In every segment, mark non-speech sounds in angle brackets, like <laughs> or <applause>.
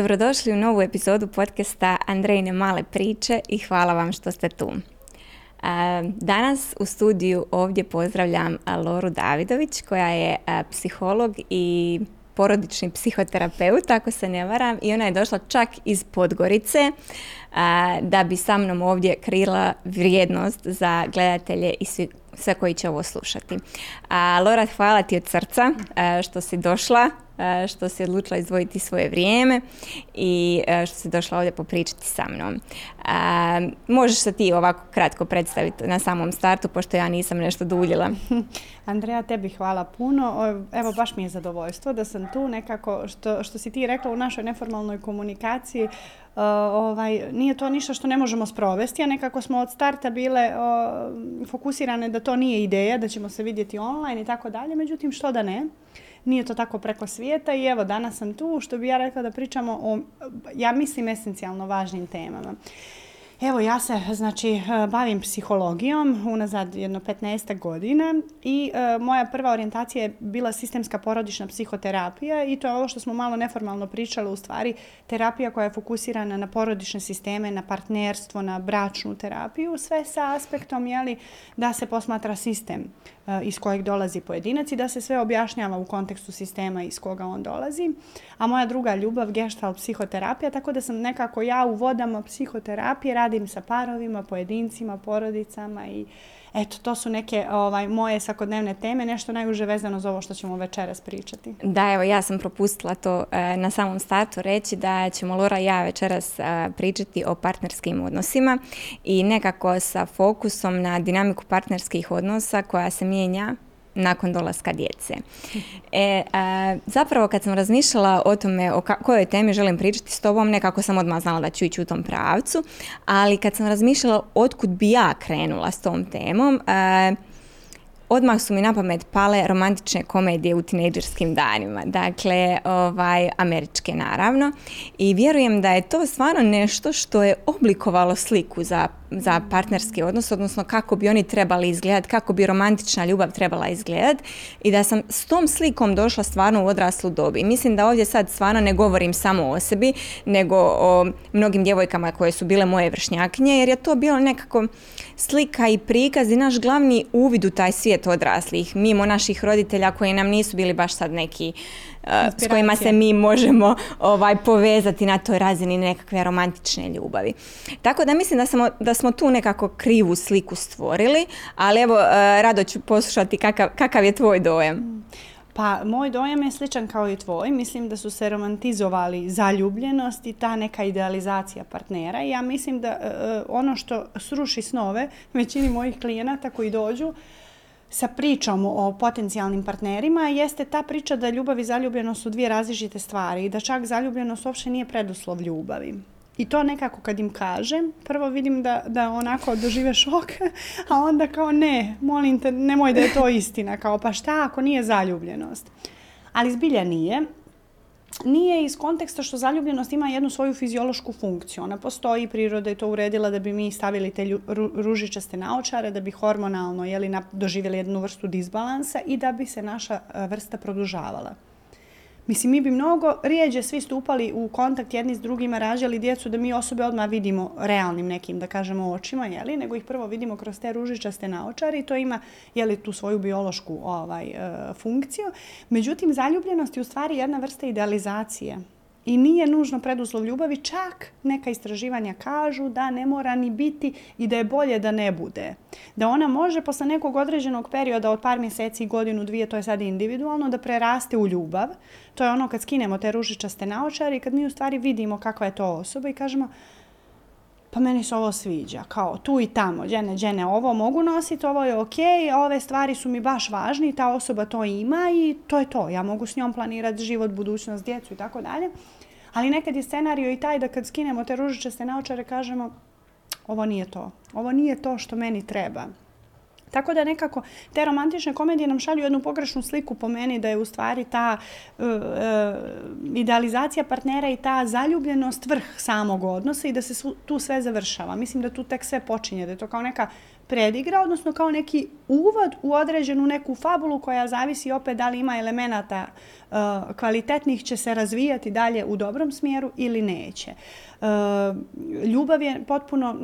Dobrodošli u novu epizodu podcasta Andrejne male priče i hvala vam što ste tu. Danas u studiju ovdje pozdravljam Loru Davidović koja je psiholog i porodični psihoterapeut, ako se ne varam, i ona je došla čak iz Podgorice da bi sa mnom ovdje krila vrijednost za gledatelje i svi, sve koji će ovo slušati. A, Lora, hvala ti od srca što si došla E, što si odlučila izdvojiti svoje vrijeme i e, što si došla ovdje popričati sa mnom. E, možeš se ti ovako kratko predstaviti na samom startu, pošto ja nisam nešto duljila. <laughs> Andreja, tebi hvala puno. Evo, baš mi je zadovoljstvo da sam tu nekako, što, što si ti rekla u našoj neformalnoj komunikaciji, ovaj, nije to ništa što ne možemo sprovesti, a nekako smo od starta bile fokusirane da to nije ideja, da ćemo se vidjeti online i tako dalje, međutim što da ne nije to tako preko svijeta i evo danas sam tu što bi ja rekla da pričamo o, ja mislim, esencijalno važnim temama. Evo ja se znači bavim psihologijom unazad jedno 15 godina i e, moja prva orijentacija je bila sistemska porodična psihoterapija i to je ovo što smo malo neformalno pričali u stvari terapija koja je fokusirana na porodične sisteme, na partnerstvo, na bračnu terapiju, sve sa aspektom jeli, da se posmatra sistem iz kojeg dolazi pojedinac i da se sve objašnjava u kontekstu sistema iz koga on dolazi. A moja druga ljubav, gestalt psihoterapija, tako da sam nekako ja u vodama psihoterapije radim sa parovima, pojedincima, porodicama i eto, to su neke ovaj, moje svakodnevne teme, nešto najuže vezano za ovo što ćemo večeras pričati. Da, evo, ja sam propustila to e, na samom startu reći da ćemo Lora i ja večeras e, pričati o partnerskim odnosima i nekako sa fokusom na dinamiku partnerskih odnosa koja se mijenja nakon dolaska djece. E, zapravo kad sam razmišljala o tome o kojoj temi želim pričati s tobom, nekako sam odmah znala da ću ići u tom pravcu, ali kad sam razmišljala otkud bi ja krenula s tom temom, odmah su mi na pamet pale romantične komedije u tinejdžerskim danima, dakle, ovaj, američke naravno. I vjerujem da je to stvarno nešto što je oblikovalo sliku za za partnerski odnos, odnosno kako bi oni trebali izgledati, kako bi romantična ljubav trebala izgledati i da sam s tom slikom došla stvarno u odraslu dobi. Mislim da ovdje sad stvarno ne govorim samo o sebi, nego o mnogim djevojkama koje su bile moje vršnjakinje, jer je to bilo nekako slika i prikaz i naš glavni uvid u taj svijet odraslih, mimo naših roditelja koji nam nisu bili baš sad neki s kojima se mi možemo ovaj, povezati na toj razini nekakve romantične ljubavi. Tako da mislim da smo, da smo tu nekako krivu sliku stvorili, ali evo rado ću poslušati kakav, kakav je tvoj dojam. Pa moj dojam je sličan kao i tvoj. Mislim da su se romantizovali zaljubljenost i ta neka idealizacija partnera. Ja mislim da e, e, ono što sruši snove većini mojih klijenata koji dođu sa pričom o potencijalnim partnerima jeste ta priča da ljubav i zaljubljenost su dvije različite stvari i da čak zaljubljenost uopće nije preduslov ljubavi. I to nekako kad im kažem, prvo vidim da, da onako dožive šok, <laughs> a onda kao ne, molim te, nemoj da je to istina, kao pa šta ako nije zaljubljenost. Ali zbilja nije nije iz konteksta što zaljubljenost ima jednu svoju fiziološku funkciju. Ona postoji, priroda je to uredila da bi mi stavili te ružičaste naočare, da bi hormonalno jeli, doživjeli jednu vrstu disbalansa i da bi se naša vrsta produžavala. Mislim, mi bi mnogo rijeđe svi stupali u kontakt jedni s drugima, rađali djecu da mi osobe odmah vidimo realnim nekim, da kažemo, očima, jeli, nego ih prvo vidimo kroz te ružičaste naočare i to ima, jeli, tu svoju biološku ovaj, e, funkciju. Međutim, zaljubljenost je u stvari jedna vrsta idealizacije i nije nužno preduslov ljubavi, čak neka istraživanja kažu da ne mora ni biti i da je bolje da ne bude. Da ona može posle nekog određenog perioda od par mjeseci, godinu, dvije, to je sad individualno, da preraste u ljubav. To je ono kad skinemo te ružičaste naočare i kad mi u stvari vidimo kakva je to osoba i kažemo pa meni se ovo sviđa, kao tu i tamo, žene, žene, ovo mogu nositi, ovo je ok, ove stvari su mi baš važni, ta osoba to ima i to je to. Ja mogu s njom planirati život, budućnost, djecu i tako dalje. Ali nekad je scenario i taj da kad skinemo te ružičaste naočare kažemo ovo nije to, ovo nije to što meni treba. Tako da nekako te romantične komedije nam šalju jednu pogrešnu sliku po meni da je u stvari ta uh, uh, idealizacija partnera i ta zaljubljenost vrh samog odnosa i da se tu sve završava. Mislim da tu tek sve počinje, da je to kao neka predigra, odnosno kao neki uvod u određenu neku fabulu koja zavisi opet da li ima elemenata uh, kvalitetnih će se razvijati dalje u dobrom smjeru ili neće. Uh, ljubav je potpuno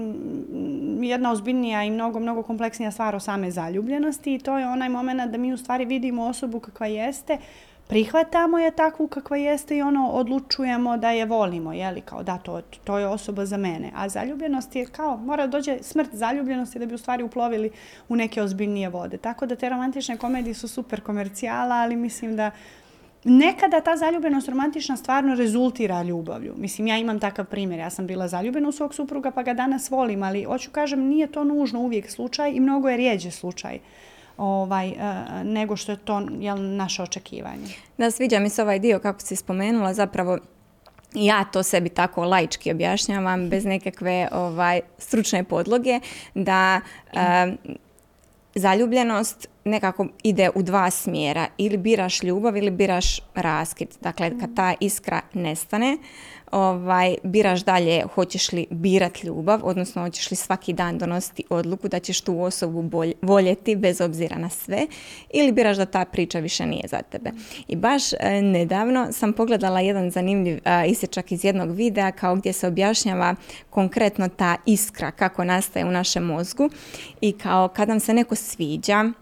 jedna ozbiljnija i mnogo, mnogo kompleksnija stvar o same zaljubljenosti i to je onaj moment da mi u stvari vidimo osobu kakva jeste, prihvatamo je takvu kakva jeste i ono odlučujemo da je volimo, jeli, kao da to, to je osoba za mene. A zaljubljenost je kao, mora dođe smrt zaljubljenosti da bi u stvari uplovili u neke ozbiljnije vode. Tako da te romantične komedije su super komercijala, ali mislim da nekada ta zaljubljenost romantična stvarno rezultira ljubavlju. Mislim, ja imam takav primjer. Ja sam bila zaljubljena u svog supruga pa ga danas volim, ali hoću kažem, nije to nužno uvijek slučaj i mnogo je rijeđe slučaj ovaj, uh, nego što je to jel, naše očekivanje. Da, sviđa mi se ovaj dio kako si spomenula, zapravo ja to sebi tako laički objašnjavam bez nekakve ovaj stručne podloge da uh, zaljubljenost nekako ide u dva smjera ili biraš ljubav ili biraš raskid. Dakle, kad ta iskra nestane, ovaj, biraš dalje hoćeš li birat ljubav, odnosno hoćeš li svaki dan donositi odluku da ćeš tu osobu bolj, voljeti bez obzira na sve ili biraš da ta priča više nije za tebe. I baš e, nedavno sam pogledala jedan zanimljiv e, isječak iz jednog videa kao gdje se objašnjava konkretno ta iskra kako nastaje u našem mozgu i kao kad nam se neko sviđa,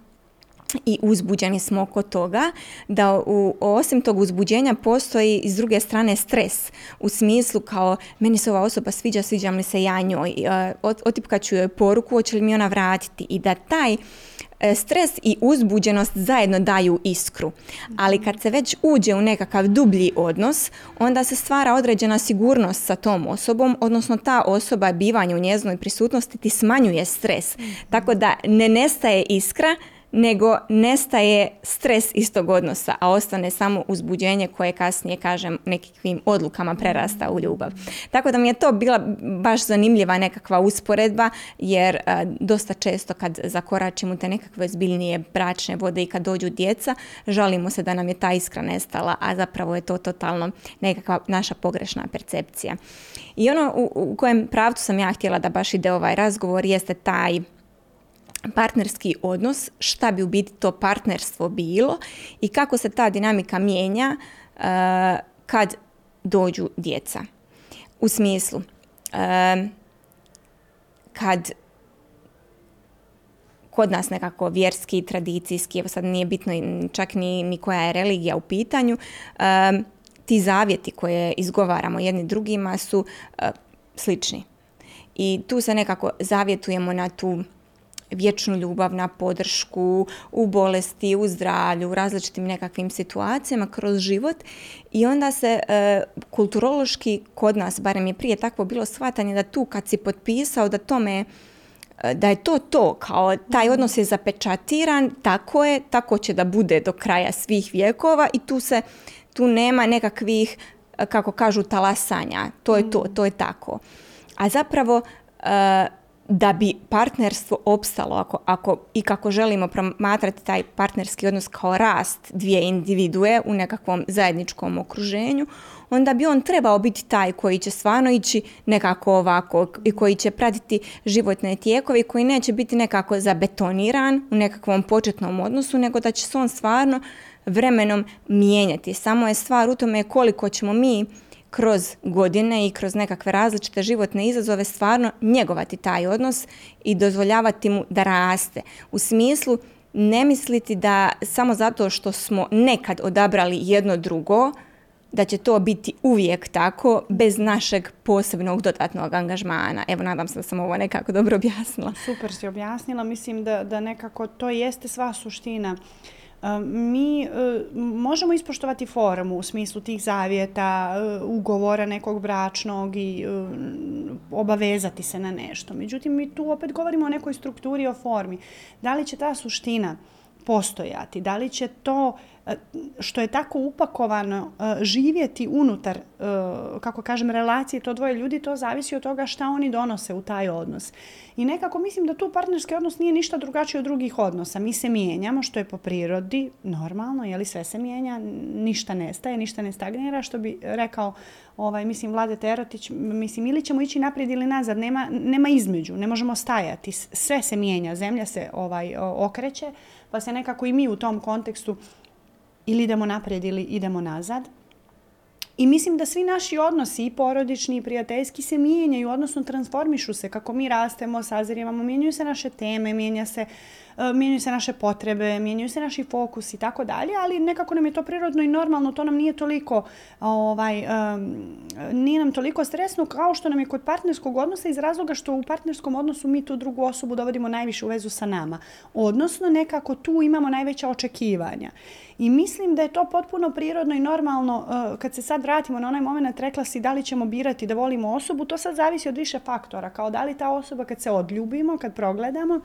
i uzbuđeni smo oko toga da u, osim tog uzbuđenja postoji s druge strane stres u smislu kao meni se ova osoba sviđa, sviđa mi se ja njoj, uh, otipkat ću joj poruku, hoće li mi ona vratiti i da taj e, stres i uzbuđenost zajedno daju iskru. Ali kad se već uđe u nekakav dublji odnos, onda se stvara određena sigurnost sa tom osobom, odnosno ta osoba bivanje u njezinoj prisutnosti ti smanjuje stres. Tako da ne nestaje iskra, nego nestaje stres istog odnosa, a ostane samo uzbuđenje koje kasnije, kažem, nekakvim odlukama prerasta u ljubav. Tako da mi je to bila baš zanimljiva nekakva usporedba, jer dosta često kad zakoračimo te nekakve zbiljnije bračne vode i kad dođu djeca, žalimo se da nam je ta iskra nestala, a zapravo je to totalno nekakva naša pogrešna percepcija. I ono u, u kojem pravcu sam ja htjela da baš ide ovaj razgovor jeste taj partnerski odnos, šta bi u biti to partnerstvo bilo i kako se ta dinamika mijenja uh, kad dođu djeca. U smislu, uh, kad kod nas nekako vjerski, tradicijski, evo sad nije bitno čak ni, ni koja je religija u pitanju, uh, ti zavjeti koje izgovaramo jedni drugima su slični. I tu se nekako zavjetujemo na tu vječnu ljubav na podršku u bolesti, u zdravlju, u različitim nekakvim situacijama kroz život i onda se e, kulturološki kod nas, barem je prije takvo bilo shvatanje da tu kad si potpisao da tome e, da je to to, kao taj odnos je zapečatiran, tako je, tako će da bude do kraja svih vjekova i tu se, tu nema nekakvih, e, kako kažu, talasanja. To je to, to je tako. A zapravo, e, da bi partnerstvo opstalo ako, ako i kako želimo promatrati taj partnerski odnos kao rast dvije individue u nekakvom zajedničkom okruženju, onda bi on trebao biti taj koji će stvarno ići nekako ovako i koji će pratiti životne tijekove i koji neće biti nekako zabetoniran u nekakvom početnom odnosu, nego da će se on stvarno vremenom mijenjati. Samo je stvar u tome koliko ćemo mi kroz godine i kroz nekakve različite životne izazove stvarno njegovati taj odnos i dozvoljavati mu da raste. U smislu ne misliti da samo zato što smo nekad odabrali jedno drugo, da će to biti uvijek tako, bez našeg posebnog dodatnog angažmana. Evo, nadam se da sam ovo nekako dobro objasnila. Super si objasnila. Mislim da, da nekako to jeste sva suština mi e, možemo ispoštovati formu u smislu tih zavjeta, e, ugovora nekog bračnog i e, obavezati se na nešto. Međutim, mi tu opet govorimo o nekoj strukturi, o formi. Da li će ta suština postojati? Da li će to što je tako upakovano živjeti unutar, kako kažem, relacije to dvoje ljudi, to zavisi od toga šta oni donose u taj odnos. I nekako mislim da tu partnerski odnos nije ništa drugačiji od drugih odnosa. Mi se mijenjamo, što je po prirodi normalno, je li sve se mijenja, ništa nestaje, ništa ne stagnira, što bi rekao ovaj, mislim, Vlade Terotić, mislim, ili ćemo ići naprijed ili nazad, nema, nema između, ne možemo stajati, sve se mijenja, zemlja se ovaj, okreće, pa se nekako i mi u tom kontekstu ili idemo naprijed ili idemo nazad. I mislim da svi naši odnosi, i porodični i prijateljski, se mijenjaju, odnosno transformišu se kako mi rastemo, sazrijevamo, mijenjaju se naše teme, mijenja se mijenjaju se naše potrebe, mijenjaju se naši fokus i tako dalje, ali nekako nam je to prirodno i normalno, to nam nije toliko ovaj, nije nam toliko stresno kao što nam je kod partnerskog odnosa iz razloga što u partnerskom odnosu mi tu drugu osobu dovodimo najviše u vezu sa nama. Odnosno nekako tu imamo najveća očekivanja. I mislim da je to potpuno prirodno i normalno e, kad se sad vratimo na onaj moment rekla si da li ćemo birati da volimo osobu, to sad zavisi od više faktora, kao da li ta osoba kad se odljubimo, kad progledamo,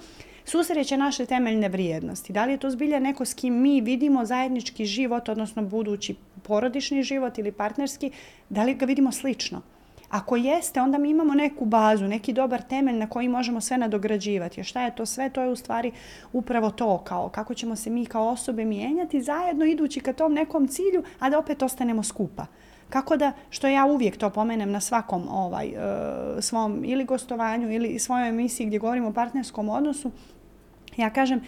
susreće naše temeljne vrijednosti. Da li je to zbilja neko s kim mi vidimo zajednički život, odnosno budući porodični život ili partnerski, da li ga vidimo slično? Ako jeste, onda mi imamo neku bazu, neki dobar temelj na koji možemo sve nadograđivati. A šta je to sve? To je u stvari upravo to, kao kako ćemo se mi kao osobe mijenjati zajedno idući ka tom nekom cilju, a da opet ostanemo skupa. Kako da, što ja uvijek to pomenem na svakom ovaj, e, svom ili gostovanju ili svojoj emisiji gdje govorimo o partnerskom odnosu, ja kažem,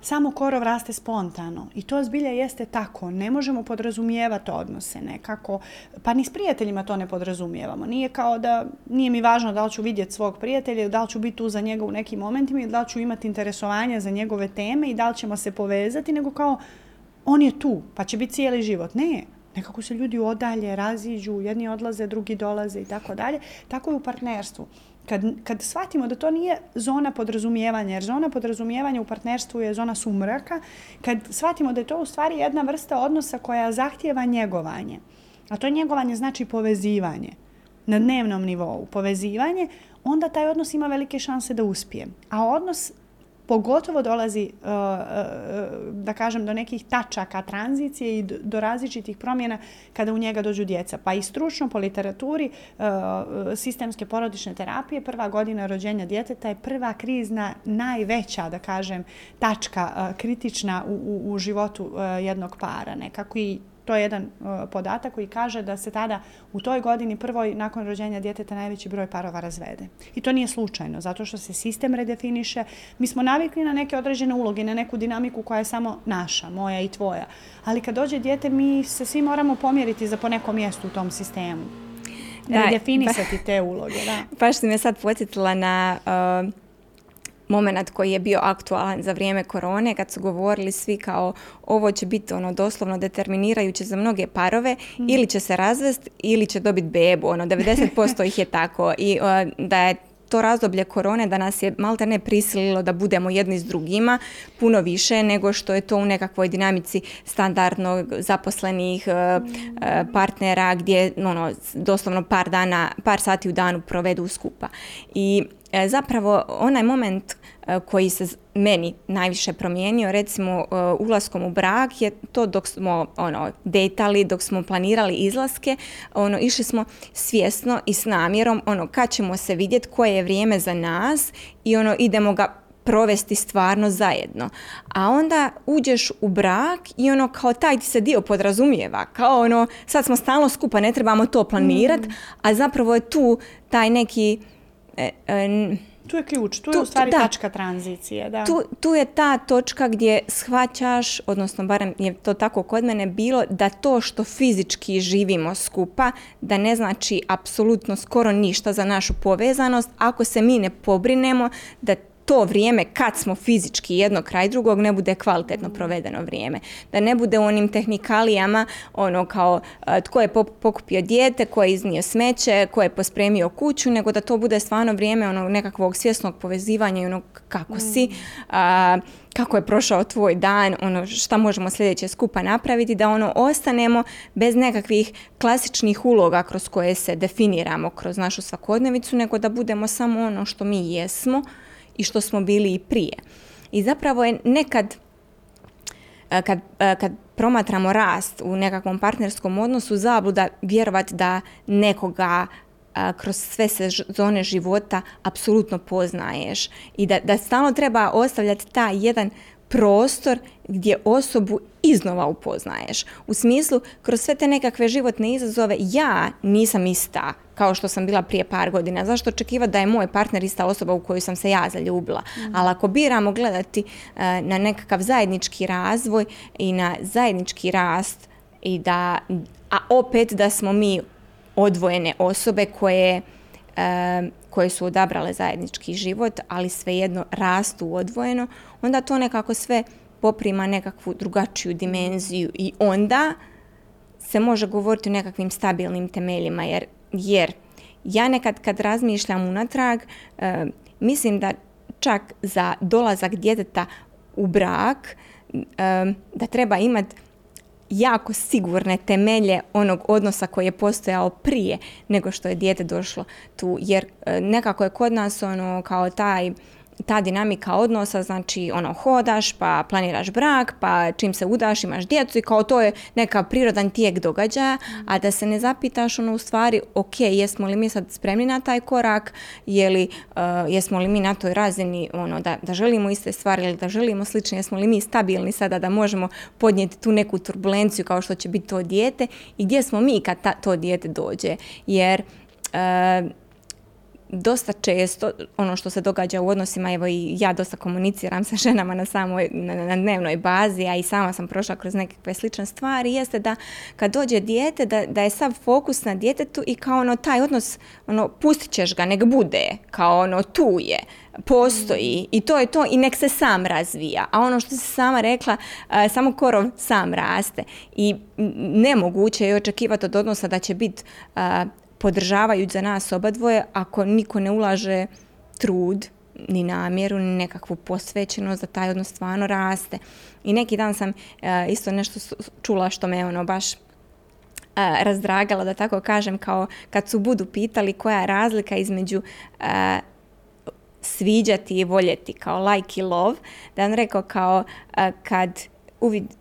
samo korov raste spontano i to zbilja jeste tako. Ne možemo podrazumijevati odnose nekako, pa ni s prijateljima to ne podrazumijevamo. Nije kao da, nije mi važno da li ću vidjeti svog prijatelja, da li ću biti tu za njega u nekim momentima i da li ću imati interesovanje za njegove teme i da li ćemo se povezati, nego kao on je tu, pa će biti cijeli život. Ne, nekako se ljudi odalje, raziđu, jedni odlaze, drugi dolaze i tako dalje. Tako je u partnerstvu. Kad, kad shvatimo da to nije zona podrazumijevanja, jer zona podrazumijevanja u partnerstvu je zona sumraka, kad shvatimo da je to u stvari jedna vrsta odnosa koja zahtjeva njegovanje, a to njegovanje znači povezivanje na dnevnom nivou, povezivanje, onda taj odnos ima velike šanse da uspije. A odnos pogotovo dolazi, uh, uh, da kažem, do nekih tačaka tranzicije i do različitih promjena kada u njega dođu djeca. Pa i stručno po literaturi uh, sistemske porodične terapije prva godina rođenja djeteta je prva krizna, najveća, da kažem, tačka kritična u, u, u životu jednog para. Nekako i to je jedan podatak koji kaže da se tada u toj godini prvoj nakon rođenja djeteta najveći broj parova razvede. I to nije slučajno, zato što se sistem redefiniše. Mi smo navikli na neke određene uloge, na neku dinamiku koja je samo naša, moja i tvoja. Ali kad dođe dijete, mi se svi moramo pomjeriti za po nekom mjestu u tom sistemu. Da, Redefinisati te uloge, da. <laughs> Baš si me sad podsjetila na... Uh moment koji je bio aktualan za vrijeme korone kad su govorili svi kao ovo će biti ono doslovno determinirajuće za mnoge parove mm. ili će se razvesti ili će dobiti bebu ono 90% ih je tako i da je to razdoblje korone da nas je malte ne prisililo da budemo jedni s drugima puno više nego što je to u nekakvoj dinamici standardnog zaposlenih e, e, partnera gdje ono, doslovno par dana, par sati u danu provedu skupa. I zapravo onaj moment e, koji se meni najviše promijenio, recimo e, ulaskom u brak je to dok smo ono detali, dok smo planirali izlaske, ono išli smo svjesno i s namjerom ono kad ćemo se vidjeti koje je vrijeme za nas i ono idemo ga provesti stvarno zajedno. A onda uđeš u brak i ono kao taj ti se dio podrazumijeva. Kao ono sad smo stalno skupa, ne trebamo to planirati, mm. a zapravo je tu taj neki E, e, tu je ključ, tu, je u stvari tačka tranzicije. Da. Tu, tu je ta točka gdje shvaćaš, odnosno barem je to tako kod mene bilo, da to što fizički živimo skupa, da ne znači apsolutno skoro ništa za našu povezanost ako se mi ne pobrinemo da to vrijeme kad smo fizički jedno kraj drugog ne bude kvalitetno provedeno vrijeme. Da ne bude u onim tehnikalijama ono kao tko je pokupio dijete, ko je iznio smeće, ko je pospremio kuću, nego da to bude stvarno vrijeme ono nekakvog svjesnog povezivanja i ono kako si, a, kako je prošao tvoj dan, ono šta možemo sljedeće skupa napraviti, da ono ostanemo bez nekakvih klasičnih uloga kroz koje se definiramo kroz našu svakodnevicu, nego da budemo samo ono što mi jesmo, i što smo bili i prije. I zapravo je nekad kad, kad promatramo rast u nekakvom partnerskom odnosu, zabluda vjerovati da nekoga kroz sve sezone života apsolutno poznaješ i da, da stalno treba ostavljati taj jedan prostor gdje osobu iznova upoznaješ. U smislu, kroz sve te nekakve životne izazove, ja nisam ista kao što sam bila prije par godina. Zašto očekivati da je moj partner ista osoba u koju sam se ja zaljubila? Mm. Ali ako biramo gledati e, na nekakav zajednički razvoj i na zajednički rast i da, a opet da smo mi odvojene osobe koje, e, koje su odabrale zajednički život, ali svejedno rastu odvojeno, onda to nekako sve poprima nekakvu drugačiju dimenziju i onda se može govoriti o nekakvim stabilnim temeljima, jer, jer ja nekad kad razmišljam unatrag, e, mislim da čak za dolazak djeteta u brak, e, da treba imati jako sigurne temelje onog odnosa koji je postojao prije nego što je dijete došlo tu. Jer e, nekako je kod nas ono kao taj ta dinamika odnosa, znači ono hodaš pa planiraš brak, pa čim se udaš imaš djecu i kao to je neka prirodan tijek događaja, a da se ne zapitaš ono u stvari ok, jesmo li mi sad spremni na taj korak, je li, uh, jesmo li mi na toj razini ono, da, da želimo iste stvari ili da želimo slične, jesmo li mi stabilni sada da možemo podnijeti tu neku turbulenciju kao što će biti to dijete i gdje smo mi kad ta, to dijete dođe, jer uh, dosta često ono što se događa u odnosima, evo i ja dosta komuniciram sa ženama na samoj na, na dnevnoj bazi, a i sama sam prošla kroz nekakve slične stvari, jeste da kad dođe dijete, da, da je sav fokus na djetetu i kao ono taj odnos, ono pustit ćeš ga, nek bude, kao ono tu je, postoji i to je to i nek se sam razvija. A ono što si sama rekla, samo korov sam raste i nemoguće je očekivati od odnosa da će biti podržavaju za nas oba dvoje ako niko ne ulaže trud ni namjeru, ni nekakvu posvećenost da taj odnos stvarno raste. I neki dan sam e, isto nešto čula što me ono baš e, razdragala, da tako kažem, kao kad su budu pitali koja je razlika između e, sviđati i voljeti, kao like i love, da on rekao kao kad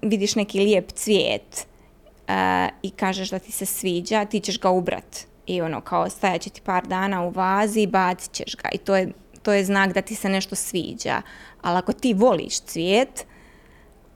vidiš neki lijep cvijet i kažeš da ti se sviđa, ti ćeš ga ubrat i ono kao stajat će ti par dana u vazi i bacit ćeš ga i to je, to je znak da ti se nešto sviđa. Ali ako ti voliš cvijet,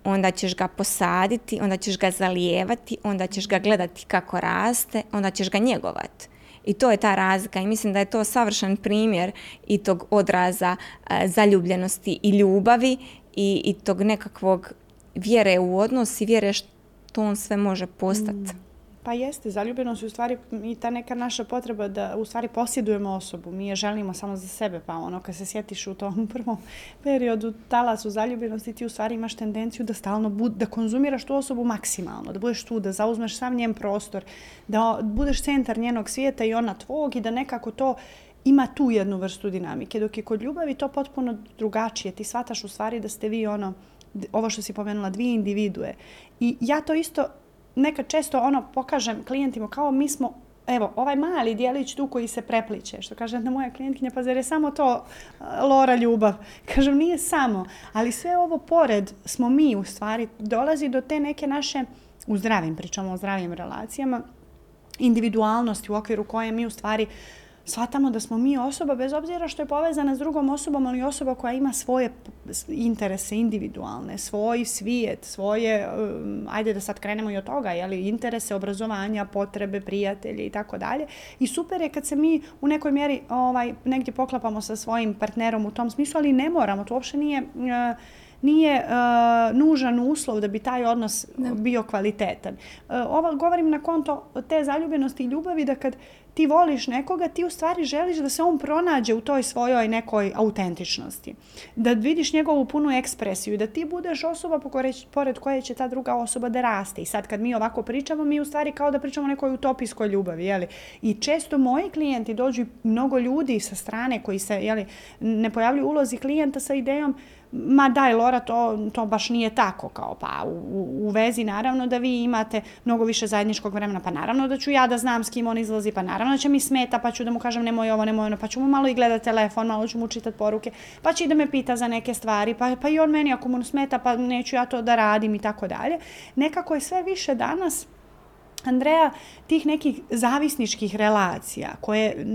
onda ćeš ga posaditi, onda ćeš ga zalijevati, onda ćeš ga gledati kako raste, onda ćeš ga njegovati. I to je ta razlika i mislim da je to savršen primjer i tog odraza e, zaljubljenosti i ljubavi i, i tog nekakvog vjere u odnos i vjere što on sve može postati. Mm. Pa jeste, zaljubljenost je u stvari i ta neka naša potreba da u stvari posjedujemo osobu. Mi je želimo samo za sebe, pa ono kad se sjetiš u tom <laughs> prvom periodu talasu zaljubljenosti ti u stvari imaš tendenciju da stalno bud, da konzumiraš tu osobu maksimalno, da budeš tu, da zauzmeš sam njen prostor, da budeš centar njenog svijeta i ona tvog i da nekako to ima tu jednu vrstu dinamike. Dok je kod ljubavi to potpuno drugačije. Ti shvataš u stvari da ste vi ono, ovo što si pomenula, dvije individue. I ja to isto nekad često ono pokažem klijentima kao mi smo evo, ovaj mali dijelić tu koji se prepliče, što kaže jedna moja klijentkinja, pa zar je samo to lora ljubav? <laughs> Kažem, nije samo, ali sve ovo pored smo mi u stvari, dolazi do te neke naše, u zdravim, pričamo o zdravim relacijama, individualnosti u okviru koje mi u stvari shvatamo da smo mi osoba, bez obzira što je povezana s drugom osobom, ali osoba koja ima svoje interese individualne, svoj svijet, svoje, um, ajde da sad krenemo i od toga, jeli, interese obrazovanja, potrebe, prijatelje i tako dalje. I super je kad se mi u nekoj mjeri ovaj, negdje poklapamo sa svojim partnerom u tom smislu, ali ne moramo, to uopšte nije... Uh, nije uh, nužan uslov da bi taj odnos da. bio kvalitetan. Uh, ovo govorim na konto te zaljubljenosti i ljubavi da kad ti voliš nekoga, ti u stvari želiš da se on pronađe u toj svojoj nekoj autentičnosti. Da vidiš njegovu punu ekspresiju i da ti budeš osoba pored koje će ta druga osoba da raste. I sad kad mi ovako pričamo, mi u stvari kao da pričamo o nekoj utopijskoj ljubavi. Jeli? I često moji klijenti dođu mnogo ljudi sa strane koji se jeli, ne pojavljuju ulozi klijenta sa idejom ma daj Lora, to, to baš nije tako, kao pa u, u vezi naravno da vi imate mnogo više zajedničkog vremena, pa naravno da ću ja da znam s kim on izlazi, pa naravno da će mi smeta, pa ću da mu kažem nemoj ovo, nemoj ono, pa ću mu malo i gledati telefon, malo ću mu čitati poruke, pa će i da me pita za neke stvari, pa, pa i on meni ako mu smeta, pa neću ja to da radim i tako dalje. Nekako je sve više danas Andreja, tih nekih zavisničkih relacija koje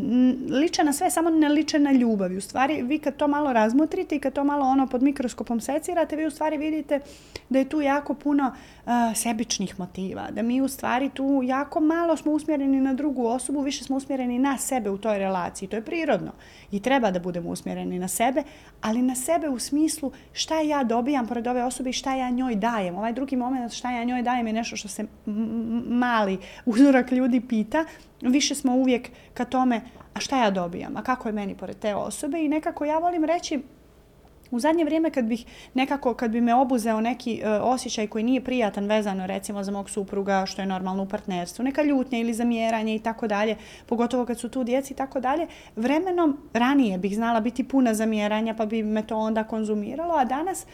liče na sve, samo ne liče na ljubav. u stvari, vi kad to malo razmotrite i kad to malo ono pod mikroskopom secirate, vi u stvari vidite da je tu jako puno sebičnih motiva. Da mi u stvari tu jako malo smo usmjereni na drugu osobu, više smo usmjereni na sebe u toj relaciji. To je prirodno i treba da budemo usmjereni na sebe, ali na sebe u smislu šta ja dobijam pored ove osobe i šta ja njoj dajem. Ovaj drugi moment šta ja njoj dajem je nešto što se mali uzorak ljudi pita. Više smo uvijek ka tome, a šta ja dobijam, a kako je meni pored te osobe i nekako ja volim reći u zadnje vrijeme kad bih nekako, kad bi me obuzeo neki uh, osjećaj koji nije prijatan vezano recimo za mog supruga, što je normalno u partnerstvu, neka ljutnja ili zamjeranje i tako dalje, pogotovo kad su tu djeci i tako dalje, vremenom ranije bih znala biti puna zamjeranja pa bi me to onda konzumiralo, a danas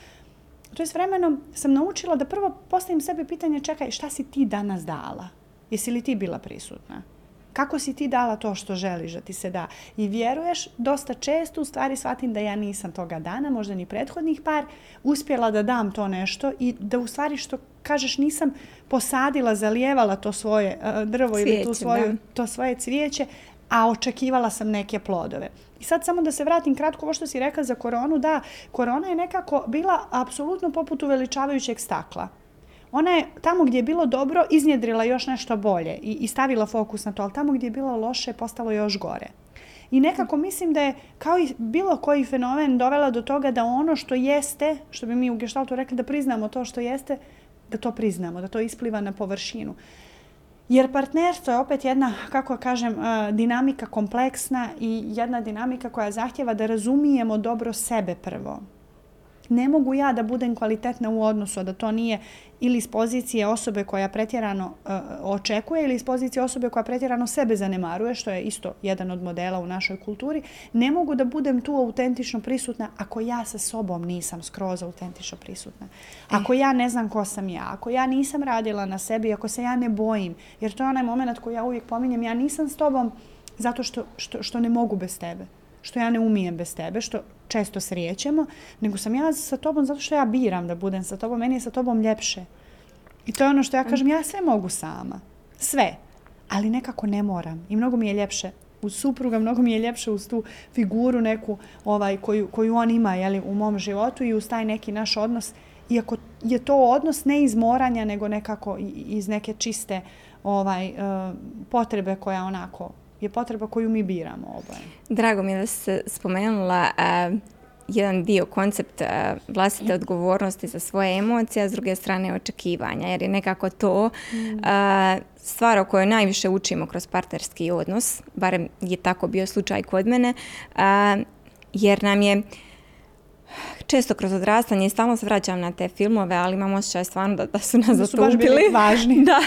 to je s vremenom sam naučila da prvo postavim sebi pitanje čekaj šta si ti danas dala? Jesi li ti bila prisutna? Kako si ti dala to što želiš da ti se da? I vjeruješ, dosta često u stvari shvatim da ja nisam toga dana, možda ni prethodnih par, uspjela da dam to nešto i da u stvari što kažeš nisam posadila, zalijevala to svoje uh, drvo cvijeće, ili tu svoju, to svoje cvijeće, a očekivala sam neke plodove. I sad samo da se vratim kratko ovo što si rekla za koronu, da, korona je nekako bila apsolutno poput uveličavajućeg stakla ona je tamo gdje je bilo dobro iznjedrila još nešto bolje i, i stavila fokus na to, ali tamo gdje je bilo loše postalo još gore. I nekako mislim da je kao i bilo koji fenomen dovela do toga da ono što jeste, što bi mi u gestaltu rekli da priznamo to što jeste, da to priznamo, da to ispliva na površinu. Jer partnerstvo je opet jedna, kako kažem, dinamika kompleksna i jedna dinamika koja zahtjeva da razumijemo dobro sebe prvo ne mogu ja da budem kvalitetna u odnosu, da to nije ili iz pozicije osobe koja pretjerano uh, očekuje ili iz pozicije osobe koja pretjerano sebe zanemaruje, što je isto jedan od modela u našoj kulturi, ne mogu da budem tu autentično prisutna ako ja sa sobom nisam skroz autentično prisutna. E. Ako ja ne znam ko sam ja, ako ja nisam radila na sebi, ako se ja ne bojim, jer to je onaj moment koji ja uvijek pominjem, ja nisam s tobom zato što, što, što ne mogu bez tebe što ja ne umijem bez tebe, što često srijećemo, nego sam ja sa tobom zato što ja biram da budem sa tobom, meni je sa tobom ljepše. I to je ono što ja kažem, ja sve mogu sama. Sve. Ali nekako ne moram. I mnogo mi je ljepše uz supruga, mnogo mi je ljepše uz tu figuru neku ovaj, koju, koju on ima jeli, u mom životu i uz taj neki naš odnos. Iako je to odnos ne iz moranja, nego nekako iz neke čiste ovaj, uh, potrebe koja onako je potreba koju mi biramo oboje. Drago mi je da se spomenula uh, jedan dio koncept uh, vlastite odgovornosti za svoje emocije, a s druge strane očekivanja, jer je nekako to uh, stvar o kojoj najviše učimo kroz partnerski odnos, barem je tako bio slučaj kod mene, jer nam je često kroz odrastanje i stalno se vraćam na te filmove, ali imam osjećaj stvarno da, da su nas da su baš bili važni. <laughs> da.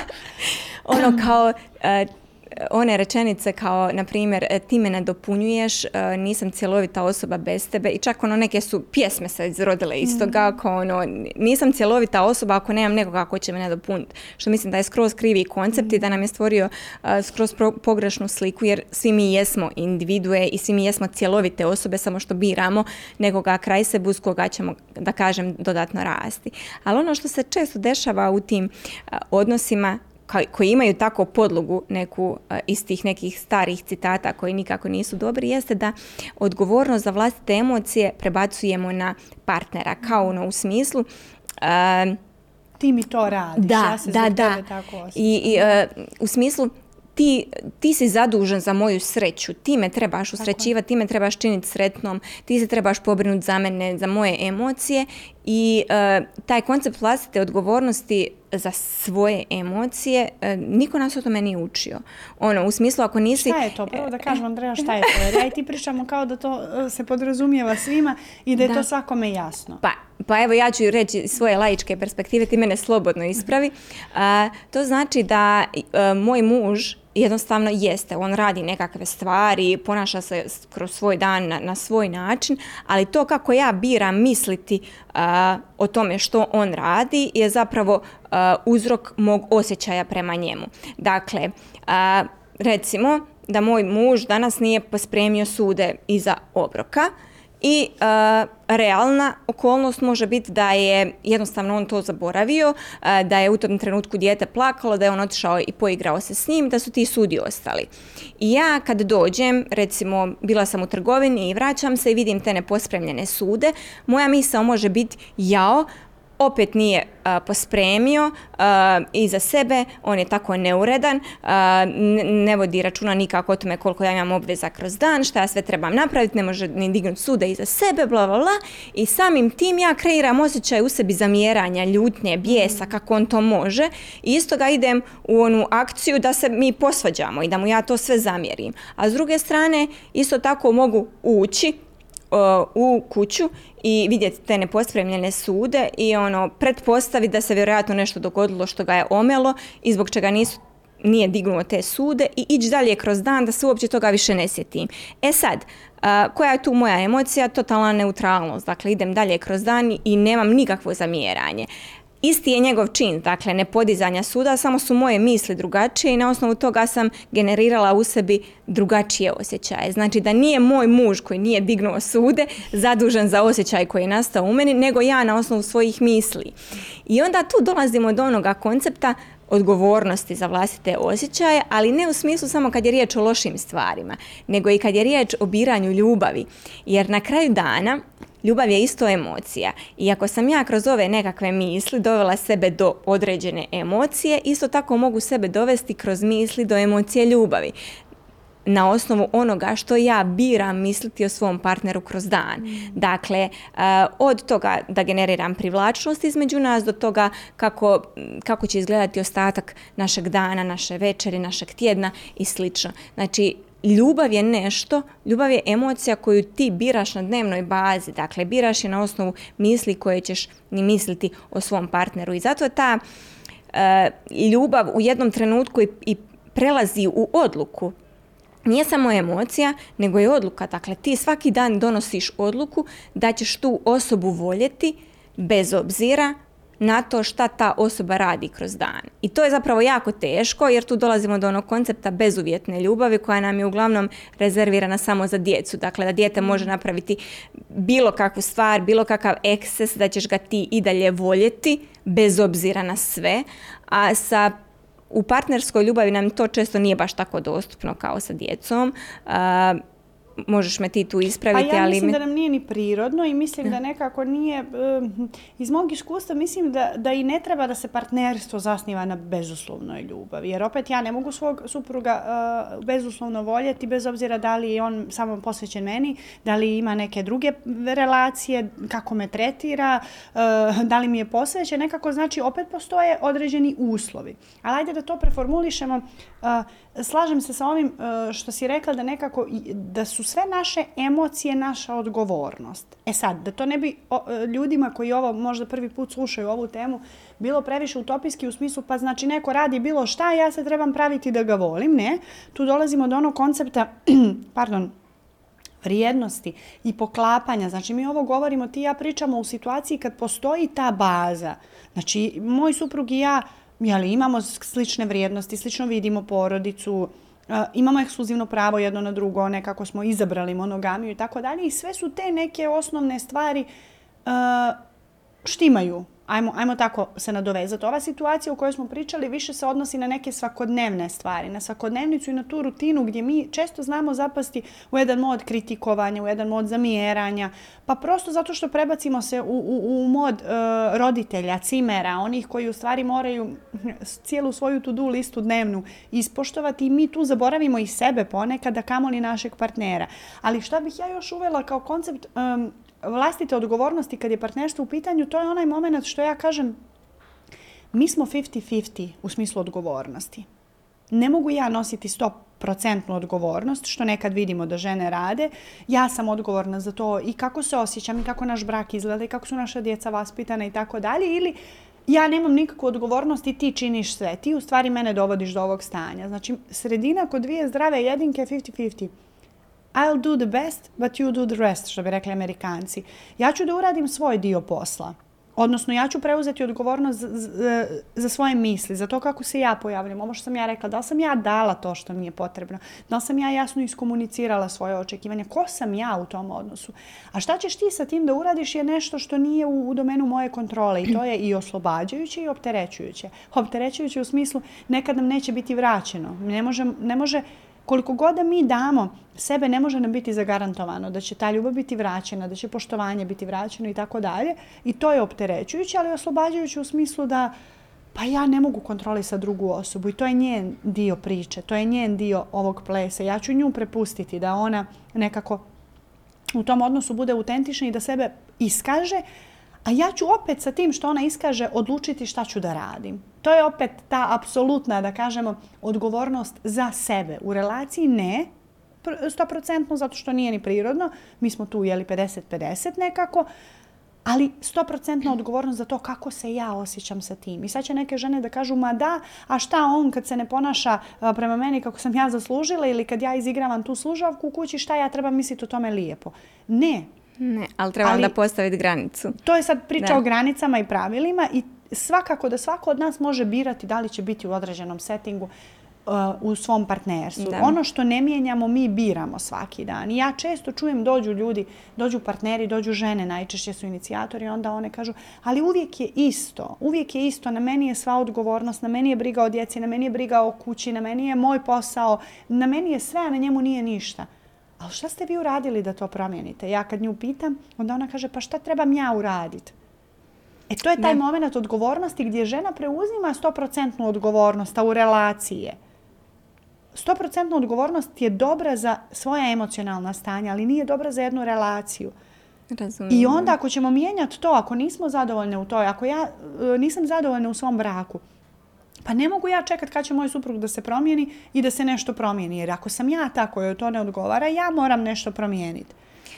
Ono kao one rečenice kao, na primjer, e, ti me ne dopunjuješ, e, nisam cjelovita osoba bez tebe i čak ono neke su pjesme se izrodile iz toga, mm. kao ono, nisam cjelovita osoba ako nemam nekoga ko će me nadopuniti. Što mislim da je skroz krivi koncept i da nam je stvorio uh, skroz pogrešnu sliku jer svi mi jesmo individue i svi mi jesmo cjelovite osobe, samo što biramo nekoga kraj sebe uz koga ćemo, da kažem, dodatno rasti. Ali ono što se često dešava u tim odnosima koji imaju tako podlogu neku iz tih nekih starih citata koji nikako nisu dobri jeste da odgovornost za vlastite emocije prebacujemo na partnera kao ono u smislu uh, ti mi to radiš, da, ja se da, da. tako I, i uh, u smislu ti, ti si zadužen za moju sreću, ti me trebaš usrećivati, ti me trebaš činiti sretnom, ti se trebaš pobrinuti za mene, za moje emocije i uh, taj koncept vlastite odgovornosti za svoje emocije, uh, niko nas o tome nije učio. Ono, u smislu ako nisi... Šta je to? Prvo da kažem, Andreja, šta je to? Jer ja i ti pričamo kao da to uh, se podrazumijeva svima i da je da. to svakome jasno. Pa, pa evo ja ću reći svoje laičke perspektive, ti mene slobodno ispravi. Uh, to znači da moj muž jednostavno jeste, on radi nekakve stvari, ponaša se kroz svoj dan na, na svoj način, ali to kako ja biram misliti o tome što on radi je zapravo uzrok mog osjećaja prema njemu. Dakle, recimo da moj muž danas nije pospremio sude iza obroka, i uh, realna okolnost može biti da je jednostavno on to zaboravio, uh, da je u tom trenutku dijete plakalo, da je on otišao i poigrao se s njim, da su ti sudi ostali. I ja kad dođem, recimo bila sam u trgovini i vraćam se i vidim te nepospremljene sude, moja misao može biti jao, opet nije pospremio i za sebe, on je tako neuredan, ne vodi računa nikako o tome koliko ja imam obveza kroz dan, šta ja sve trebam napraviti, ne može ni dignuti sude iza sebe, bla, bla, bla. I samim tim ja kreiram osjećaj u sebi zamjeranja, ljutnje, bijesa, kako on to može. I isto ga idem u onu akciju da se mi posvađamo i da mu ja to sve zamjerim. A s druge strane, isto tako mogu ući u kuću i vidjeti te nepospremljene sude i ono pretpostaviti da se vjerojatno nešto dogodilo što ga je omelo i zbog čega nisu nije dignuo te sude i ići dalje kroz dan da se uopće toga više ne sjetim. E sad, koja je tu moja emocija? Totalna neutralnost. Dakle, idem dalje kroz dan i nemam nikakvo zamjeranje. Isti je njegov čin, dakle ne podizanja suda, samo su moje misli drugačije i na osnovu toga sam generirala u sebi drugačije osjećaje. Znači da nije moj muž koji nije dignuo sude zadužen za osjećaj koji je nastao u meni, nego ja na osnovu svojih misli. I onda tu dolazimo do onoga koncepta odgovornosti za vlastite osjećaje, ali ne u smislu samo kad je riječ o lošim stvarima, nego i kad je riječ o biranju ljubavi. Jer na kraju dana Ljubav je isto emocija i ako sam ja kroz ove nekakve misli dovela sebe do određene emocije, isto tako mogu sebe dovesti kroz misli do emocije ljubavi na osnovu onoga što ja biram misliti o svom partneru kroz dan. Mm. Dakle, eh, od toga da generiram privlačnost između nas do toga kako, kako će izgledati ostatak našeg dana, naše večeri, našeg tjedna i slično. Znači, ljubav je nešto, ljubav je emocija koju ti biraš na dnevnoj bazi, dakle biraš je na osnovu misli koje ćeš ni misliti o svom partneru. I zato ta e, ljubav u jednom trenutku i, i prelazi u odluku, nije samo emocija, nego je odluka. Dakle, ti svaki dan donosiš odluku da ćeš tu osobu voljeti bez obzira na to šta ta osoba radi kroz dan. I to je zapravo jako teško jer tu dolazimo do onog koncepta bezuvjetne ljubavi koja nam je uglavnom rezervirana samo za djecu. Dakle, da dijete može napraviti bilo kakvu stvar, bilo kakav ekses, da ćeš ga ti i dalje voljeti bez obzira na sve. A sa u partnerskoj ljubavi nam to često nije baš tako dostupno kao sa djecom možeš me ti tu ispraviti. Pa ja mislim da nam nije ni prirodno i mislim da nekako nije, iz mog iskustva mislim da, da i ne treba da se partnerstvo zasniva na bezuslovnoj ljubavi. Jer opet ja ne mogu svog supruga uh, bezuslovno voljeti bez obzira da li je on samo posvećen meni, da li ima neke druge relacije, kako me tretira, uh, da li mi je posvećen. Nekako znači opet postoje određeni uslovi. Ali ajde da to preformulišemo. Uh, slažem se sa ovim što si rekla da nekako da su sve naše emocije naša odgovornost. E sad, da to ne bi e, ljudima koji ovo možda prvi put slušaju ovu temu bilo previše utopijski u smislu pa znači neko radi bilo šta ja se trebam praviti da ga volim. Ne, tu dolazimo do onog koncepta, <clears throat> pardon, vrijednosti i poklapanja. Znači mi ovo govorimo, ti ja pričamo u situaciji kad postoji ta baza. Znači moj suprug i ja jeli, imamo slične vrijednosti, slično vidimo porodicu, imamo ekskluzivno pravo jedno na drugo, nekako smo izabrali monogamiju i tako dalje i sve su te neke osnovne stvari štimaju ajmo, ajmo tako se nadovezati. Ova situacija u kojoj smo pričali više se odnosi na neke svakodnevne stvari, na svakodnevnicu i na tu rutinu gdje mi često znamo zapasti u jedan mod kritikovanja, u jedan mod zamjeranja, pa prosto zato što prebacimo se u, u, u mod uh, roditelja, cimera, onih koji u stvari moraju <laughs> cijelu svoju to-do listu dnevnu ispoštovati i mi tu zaboravimo i sebe ponekada, kamoli našeg partnera. Ali šta bih ja još uvela kao koncept um, vlastite odgovornosti kad je partnerstvo u pitanju, to je onaj moment što ja kažem, mi smo 50-50 u smislu odgovornosti. Ne mogu ja nositi 100% odgovornost, što nekad vidimo da žene rade. Ja sam odgovorna za to i kako se osjećam i kako naš brak izgleda i kako su naša djeca vaspitana i tako dalje. Ili ja nemam nikakvu odgovornost i ti činiš sve. Ti u stvari mene dovodiš do ovog stanja. Znači, sredina kod dvije zdrave jedinke je 50-50. I'll do the best, but you do the rest, što bi rekli amerikanci. Ja ću da uradim svoj dio posla. Odnosno, ja ću preuzeti odgovornost za, svoje misli, za to kako se ja pojavljam. Ovo što sam ja rekla, da li sam ja dala to što mi je potrebno? Da li sam ja jasno iskomunicirala svoje očekivanja? Ko sam ja u tom odnosu? A šta ćeš ti sa tim da uradiš je nešto što nije u, u domenu moje kontrole i to je i oslobađajuće i opterećujuće. Opterećujuće u smislu nekad nam neće biti vraćeno. Ne može, ne može koliko god da mi damo, sebe ne može nam biti zagarantovano da će ta ljubav biti vraćena, da će poštovanje biti vraćeno i tako dalje. I to je opterećujuće, ali oslobađajuće u smislu da pa ja ne mogu kontrolisati drugu osobu i to je njen dio priče, to je njen dio ovog plesa. Ja ću nju prepustiti da ona nekako u tom odnosu bude autentična i da sebe iskaže, a ja ću opet sa tim što ona iskaže odlučiti šta ću da radim. To je opet ta apsolutna, da kažemo, odgovornost za sebe. U relaciji ne, 100% zato što nije ni prirodno. Mi smo tu jeli 50-50 nekako, ali 100% odgovornost za to kako se ja osjećam sa tim. I sad će neke žene da kažu, ma da, a šta on kad se ne ponaša prema meni kako sam ja zaslužila ili kad ja izigravam tu služavku u kući, šta ja treba misliti o tome lijepo? Ne. Ne, ali treba ali, da postaviti granicu. To je sad priča da. o granicama i pravilima i svakako da svako od nas može birati da li će biti u određenom settingu uh, u svom partnerstvu. Da. Ono što ne mijenjamo, mi biramo svaki dan. I ja često čujem, dođu ljudi, dođu partneri, dođu žene, najčešće su inicijatori, onda one kažu, ali uvijek je isto, uvijek je isto, na meni je sva odgovornost, na meni je briga o djeci, na meni je briga o kući, na meni je moj posao, na meni je sve, a na njemu nije ništa. Ali šta ste vi uradili da to promijenite? Ja kad nju pitam, onda ona kaže, pa šta trebam ja uraditi? E to je taj ne. moment odgovornosti gdje žena preuzima 100% odgovornost u relacije. 100% odgovornost je dobra za svoja emocionalna stanja, ali nije dobra za jednu relaciju. Razumijem. I onda ako ćemo mijenjati to, ako nismo zadovoljne u toj, ako ja e, nisam zadovoljna u svom braku, pa ne mogu ja čekat kad će moj suprug da se promijeni i da se nešto promijeni. Jer ako sam ja ta kojoj to ne odgovara, ja moram nešto promijeniti.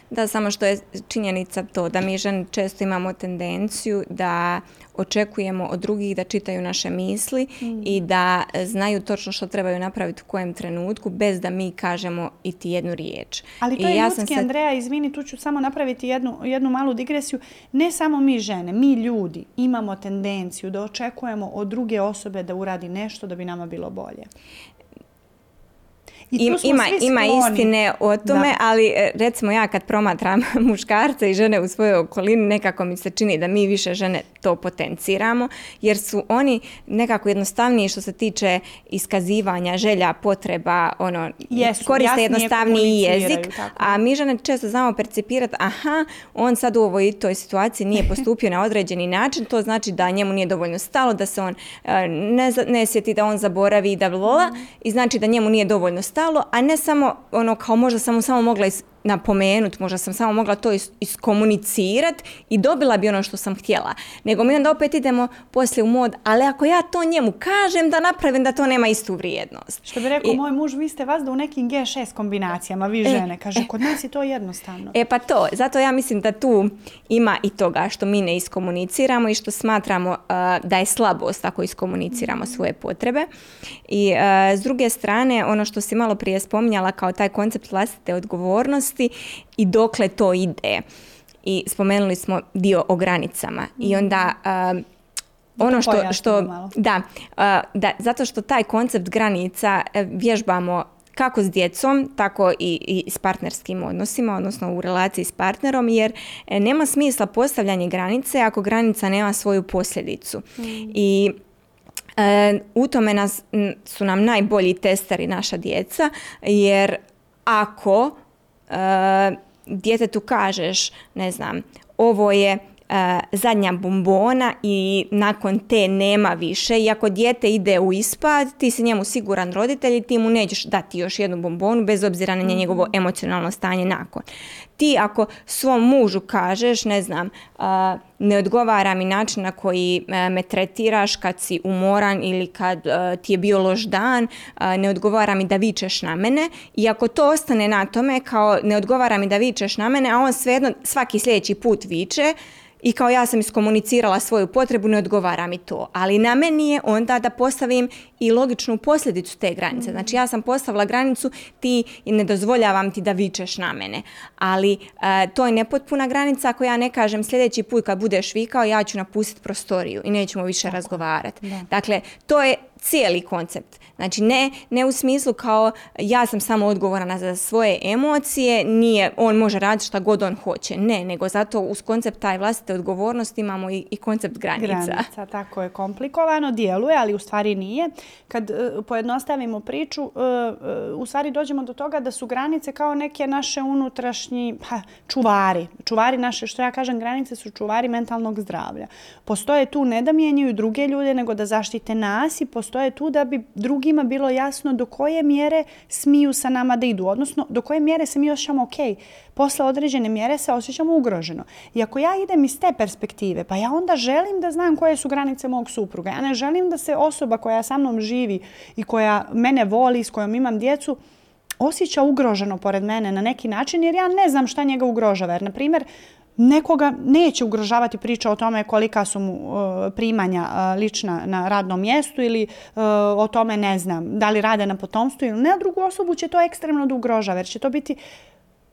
Da, samo što je činjenica to da mi žene često imamo tendenciju da očekujemo od drugih da čitaju naše misli mm. i da znaju točno što trebaju napraviti u kojem trenutku bez da mi kažemo i ti jednu riječ. Ali to I je ja ljudski, sad... Andreja, izvini, tu ću samo napraviti jednu, jednu malu digresiju. Ne samo mi žene, mi ljudi imamo tendenciju da očekujemo od druge osobe da uradi nešto da bi nama bilo bolje. I tu ima, ima istine o tome, da. ali e, recimo ja kad promatram <laughs> muškarce i žene u svojoj okolini, nekako mi se čini da mi više žene to potenciramo, jer su oni nekako jednostavniji što se tiče iskazivanja želja, potreba, ono, Jesu, koriste jednostavniji jezik, tako. a mi žene često znamo percipirati, aha, on sad u ovoj toj situaciji nije <laughs> postupio na određeni način, to znači da njemu nije dovoljno stalo, da se on e, ne, ne sjeti, da on zaboravi, da bla, mm. i znači da njemu nije dovoljno stalo stalo, a ne samo ono kao možda sam samo mogla is, napomenut, možda sam samo mogla to is, iskomunicirat i dobila bi ono što sam htjela. Nego mi onda opet idemo poslije u mod, ali ako ja to njemu kažem da napravim da to nema istu vrijednost. Što bi rekao I, moj muž, vi ste vas da u nekim G6 kombinacijama, vi e, žene, kaže, e, <laughs> kod nas je to jednostavno. E pa to, zato ja mislim da tu ima i toga što mi ne iskomuniciramo i što smatramo uh, da je slabost ako iskomuniciramo svoje potrebe. I uh, s druge strane, ono što si malo prije spominjala kao taj koncept vlastite odgovornosti, i dokle to ide. I spomenuli smo dio o granicama. I onda... Uh, ono što, što da, uh, da, zato što taj koncept granica uh, vježbamo kako s djecom, tako i, i s partnerskim odnosima, odnosno u relaciji s partnerom, jer e, nema smisla postavljanje granice ako granica nema svoju posljedicu. Mm. I e, u tome nas, su nam najbolji testeri naša djeca, jer ako djetetu kažeš, ne znam, ovo je zadnja bombona i nakon te nema više i ako dijete ide u ispad, ti si njemu siguran roditelj i ti mu nećeš dati još jednu bombonu bez obzira na njegovo mhm. emocionalno stanje nakon. Ti ako svom mužu kažeš, ne znam, ne odgovara mi način na koji e, me tretiraš kad si umoran ili kad e, ti je bio loš dan, ne odgovara mi da vičeš na mene i ako to ostane na tome kao ne odgovara mi da vičeš na mene, a on svejedno svaki sljedeći put viče, i kao ja sam iskomunicirala svoju potrebu, ne odgovara mi to. Ali na meni je onda da postavim i logičnu posljedicu te granice. Znači ja sam postavila granicu, ti ne dozvoljavam ti da vičeš na mene. Ali e, to je nepotpuna granica ako ja ne kažem sljedeći put kad budeš vikao ja ću napustiti prostoriju i nećemo više razgovarati. Dakle, to je cijeli koncept. Znači ne, ne u smislu kao ja sam samo odgovorna za svoje emocije, nije, on može raditi šta god on hoće. Ne, nego zato uz koncept taj vlastite odgovornosti imamo i, i koncept granica. Granica, tako je komplikovano, djeluje, ali u stvari nije. Kad uh, pojednostavimo priču, uh, u stvari dođemo do toga da su granice kao neke naše unutrašnji pa, čuvari. Čuvari naše, što ja kažem, granice su čuvari mentalnog zdravlja. Postoje tu ne da mijenjaju druge ljude, nego da zaštite nas i tu da bi drugima bilo jasno do koje mjere smiju sa nama da idu, odnosno do koje mjere se mi osjećamo ok, posle određene mjere se osjećamo ugroženo. I ako ja idem iz te perspektive, pa ja onda želim da znam koje su granice mog supruga. Ja ne želim da se osoba koja sa mnom živi i koja mene voli, s kojom imam djecu, osjeća ugroženo pored mene na neki način jer ja ne znam šta njega ugrožava. Jer, na primjer, nekoga neće ugrožavati priča o tome kolika su mu uh, primanja uh, lična na radnom mjestu ili uh, o tome ne znam da li rade na potomstvu ili ne, a drugu osobu će to ekstremno da ugrožava jer će to biti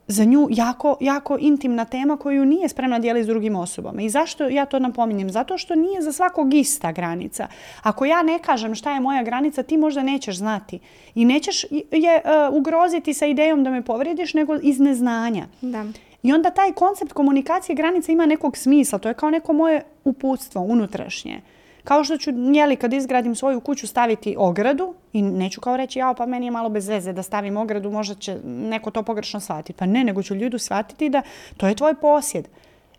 za nju jako, jako intimna tema koju nije spremna dijeliti s drugim osobama. I zašto ja to napominjem? Zato što nije za svakog ista granica. Ako ja ne kažem šta je moja granica, ti možda nećeš znati. I nećeš je ugroziti sa idejom da me povrediš, nego iz neznanja. Da. I onda taj koncept komunikacije granica ima nekog smisla. To je kao neko moje uputstvo unutrašnje. Kao što ću, jeli, kad izgradim svoju kuću staviti ogradu i neću kao reći, jao, pa meni je malo bez veze da stavim ogradu, možda će neko to pogrešno shvatiti. Pa ne, nego ću ljudi shvatiti da to je tvoj posjed.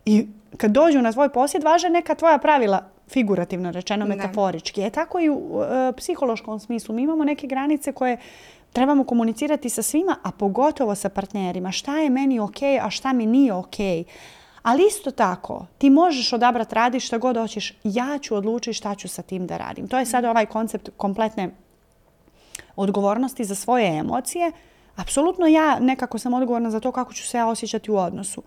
I kad dođu na tvoj posjed, važe neka tvoja pravila, figurativno rečeno, metaforički. Je tako i u uh, psihološkom smislu. Mi imamo neke granice koje trebamo komunicirati sa svima, a pogotovo sa partnerima. Šta je meni ok, a šta mi nije ok. Ali isto tako, ti možeš odabrati radi šta god hoćeš. Ja ću odlučiti šta ću sa tim da radim. To je sad ovaj koncept kompletne odgovornosti za svoje emocije. Apsolutno ja nekako sam odgovorna za to kako ću se ja osjećati u odnosu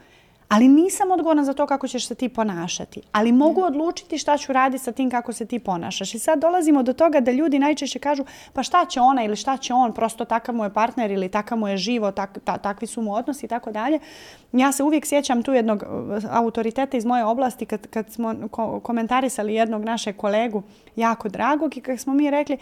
ali nisam odgovorna za to kako ćeš se ti ponašati. Ali mogu odlučiti šta ću raditi sa tim kako se ti ponašaš. I sad dolazimo do toga da ljudi najčešće kažu pa šta će ona ili šta će on, prosto takav mu je partner ili takav mu je živo, tak, ta, takvi su mu odnosi i tako dalje. Ja se uvijek sjećam tu jednog uh, autoriteta iz moje oblasti kad, kad smo ko komentarisali jednog našeg kolegu jako dragog i kad smo mi rekli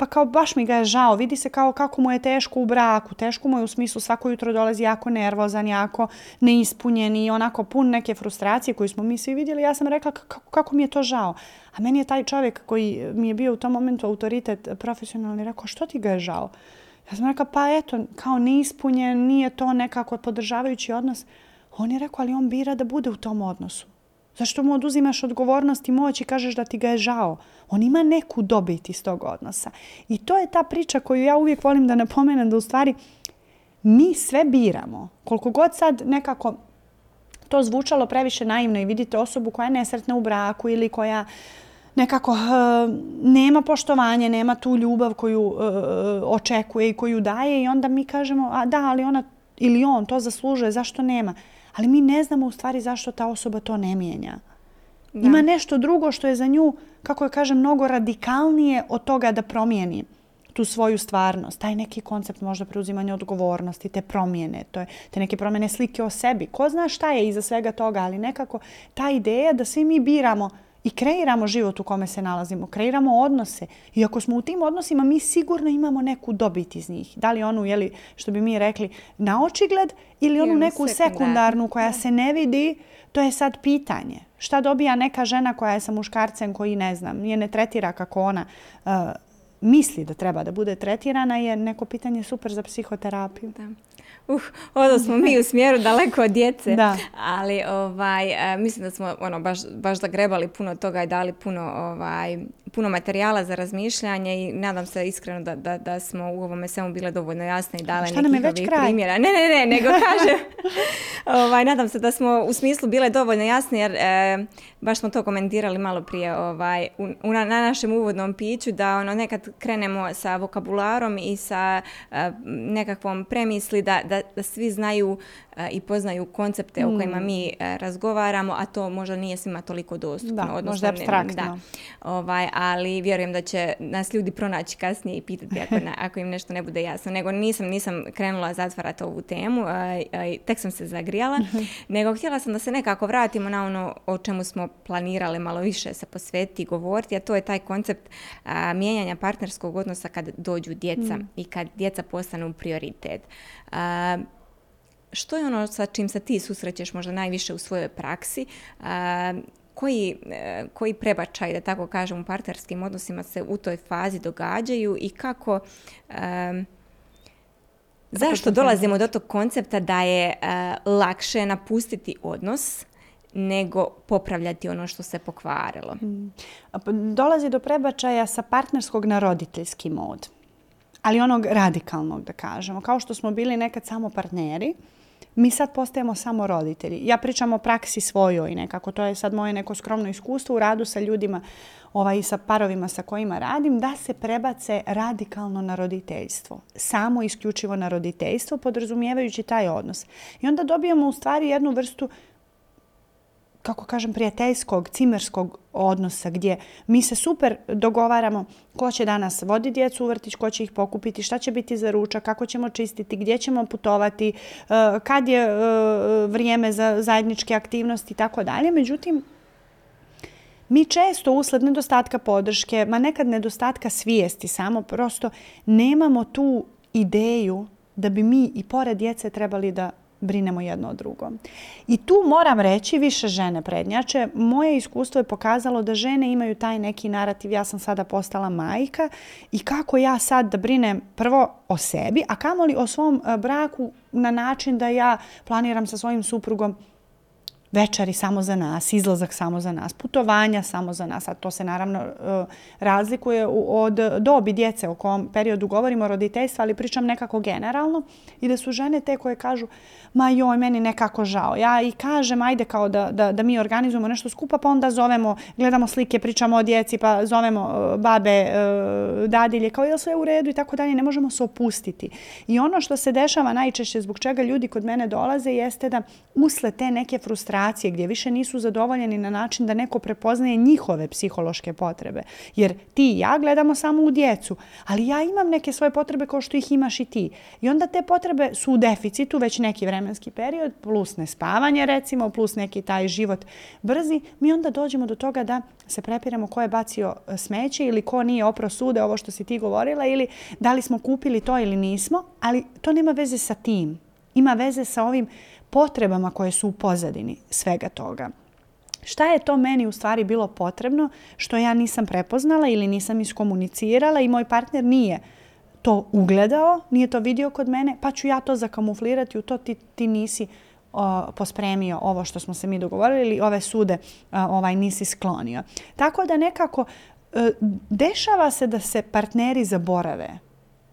pa kao baš mi ga je žao, vidi se kao kako mu je teško u braku, teško mu je u smislu svako jutro dolazi jako nervozan, jako neispunjen i onako pun neke frustracije koju smo mi svi vidjeli. Ja sam rekla kako, kako mi je to žao. A meni je taj čovjek koji mi je bio u tom momentu autoritet profesionalni rekao što ti ga je žao? Ja sam rekla pa eto kao neispunjen, nije to nekako podržavajući odnos. On je rekao ali on bira da bude u tom odnosu. Zašto mu oduzimaš odgovornost i moć i kažeš da ti ga je žao? On ima neku dobit iz tog odnosa. I to je ta priča koju ja uvijek volim da napomenem da u stvari mi sve biramo. Koliko god sad nekako to zvučalo previše naivno i vidite osobu koja je nesretna u braku ili koja nekako uh, nema poštovanje, nema tu ljubav koju uh, očekuje i koju daje i onda mi kažemo, a da, ali ona ili on to zaslužuje, zašto nema? Ali mi ne znamo u stvari zašto ta osoba to ne mijenja. Da. Ima nešto drugo što je za nju, kako je kažem, mnogo radikalnije od toga da promijeni tu svoju stvarnost. Taj neki koncept možda preuzimanja odgovornosti, te promjene, to je, te neke promjene slike o sebi. Ko zna šta je iza svega toga, ali nekako ta ideja da svi mi biramo i kreiramo život u kome se nalazimo, kreiramo odnose. I ako smo u tim odnosima, mi sigurno imamo neku dobit iz njih. Da li onu, jeli, što bi mi rekli, na očigled ili onu neku sekundarnu koja se ne vidi, to je sad pitanje. Šta dobija neka žena koja je sa muškarcem koji, ne znam, nije ne tretira kako ona uh, misli da treba da bude tretirana je neko pitanje super za psihoterapiju. Da. Uh, ovo smo mi u smjeru daleko od djece, da. ali ovaj, e, mislim da smo ono, baš, baš zagrebali puno toga i dali puno, ovaj, puno materijala za razmišljanje i nadam se iskreno da, da, da smo u ovome svemu bile dovoljno jasne i dale nekih ovih primjera. Ne, ne, ne, nego <laughs> kažem, ovaj, nadam se da smo u smislu bile dovoljno jasni jer e, baš smo to komentirali malo prije ovaj, u, na, našem uvodnom piću da ono nekad krenemo sa vokabularom i sa e, nekakvom premisli da, da, da svi znaju e, i poznaju koncepte o kojima mm. mi razgovaramo, a to možda nije svima toliko dostupno. Da, odnosno, možda abstraktno. Da, ovaj, ali vjerujem da će nas ljudi pronaći kasnije i pitati ako, ako im nešto ne bude jasno. Nego nisam, nisam krenula zatvarati ovu temu, tek sam se zagrijala, <laughs> nego htjela sam da se nekako vratimo na ono o čemu smo planirali malo više se posvetiti i govoriti, a to je taj koncept mijenjanja partnerskog odnosa kad dođu djeca mm. i kad djeca postanu prioritet. Što je ono sa čim se ti susrećeš možda najviše u svojoj praksi? koji, e, koji prebačaj, da tako kažem, u partnerskim odnosima se u toj fazi događaju i kako... zašto dolazimo do tog koncepta da je e, lakše napustiti odnos nego popravljati ono što se pokvarilo? Mm. Dolazi do prebačaja sa partnerskog na roditeljski mod. Ali onog radikalnog, da kažemo. Kao što smo bili nekad samo partneri, mi sad postajemo samo roditelji. Ja pričam o praksi svojoj nekako, to je sad moje neko skromno iskustvo u radu sa ljudima ovaj, sa parovima sa kojima radim, da se prebace radikalno na roditeljstvo. Samo isključivo na roditeljstvo, podrazumijevajući taj odnos. I onda dobijemo u stvari jednu vrstu kako kažem, prijateljskog, cimerskog odnosa gdje mi se super dogovaramo ko će danas voditi djecu u vrtić, ko će ih pokupiti, šta će biti za ručak, kako ćemo čistiti, gdje ćemo putovati, e, kad je e, vrijeme za zajedničke aktivnosti i tako dalje. Međutim, mi često usled nedostatka podrške, ma nekad nedostatka svijesti samo, prosto nemamo tu ideju da bi mi i pored djece trebali da brinemo jedno od drugom. I tu moram reći više žene prednjače. Moje iskustvo je pokazalo da žene imaju taj neki narativ ja sam sada postala majka i kako ja sad da brinem prvo o sebi, a kamoli o svom e, braku na način da ja planiram sa svojim suprugom večeri samo za nas, izlazak samo za nas, putovanja samo za nas, a to se naravno e, razlikuje od dobi djece o kom periodu govorimo roditeljstva, ali pričam nekako generalno i da su žene te koje kažu ma joj, meni nekako žao. Ja i kažem, ajde kao da, da, da mi organizujemo nešto skupa, pa onda zovemo, gledamo slike, pričamo o djeci, pa zovemo e, babe, e, dadilje, kao je sve u redu i tako dalje, ne možemo se opustiti. I ono što se dešava najčešće zbog čega ljudi kod mene dolaze jeste da usle te neke frustracije gdje više nisu zadovoljeni na način da neko prepoznaje njihove psihološke potrebe. Jer ti i ja gledamo samo u djecu, ali ja imam neke svoje potrebe kao što ih imaš i ti. I onda te potrebe su u deficitu već neki vreme vremenski period, plus nespavanje recimo, plus neki taj život brzi, mi onda dođemo do toga da se prepiramo ko je bacio e, smeće ili ko nije opro sude, ovo što si ti govorila, ili da li smo kupili to ili nismo, ali to nema veze sa tim. Ima veze sa ovim potrebama koje su u pozadini svega toga. Šta je to meni u stvari bilo potrebno što ja nisam prepoznala ili nisam iskomunicirala i moj partner nije to ugledao, nije to vidio kod mene, pa ću ja to zakamuflirati u to ti, ti nisi pospremio ovo što smo se mi dogovorili ili ove sude ovaj nisi sklonio. Tako da nekako e, dešava se da se partneri zaborave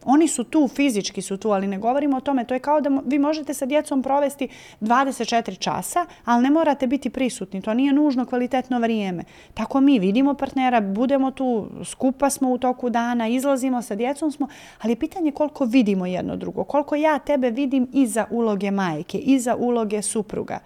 oni su tu, fizički su tu, ali ne govorimo o tome. To je kao da vi možete sa djecom provesti 24 časa, ali ne morate biti prisutni. To nije nužno kvalitetno vrijeme. Tako mi vidimo partnera, budemo tu, skupa smo u toku dana, izlazimo sa djecom smo, ali je pitanje koliko vidimo jedno drugo. Koliko ja tebe vidim iza uloge majke, iza uloge supruga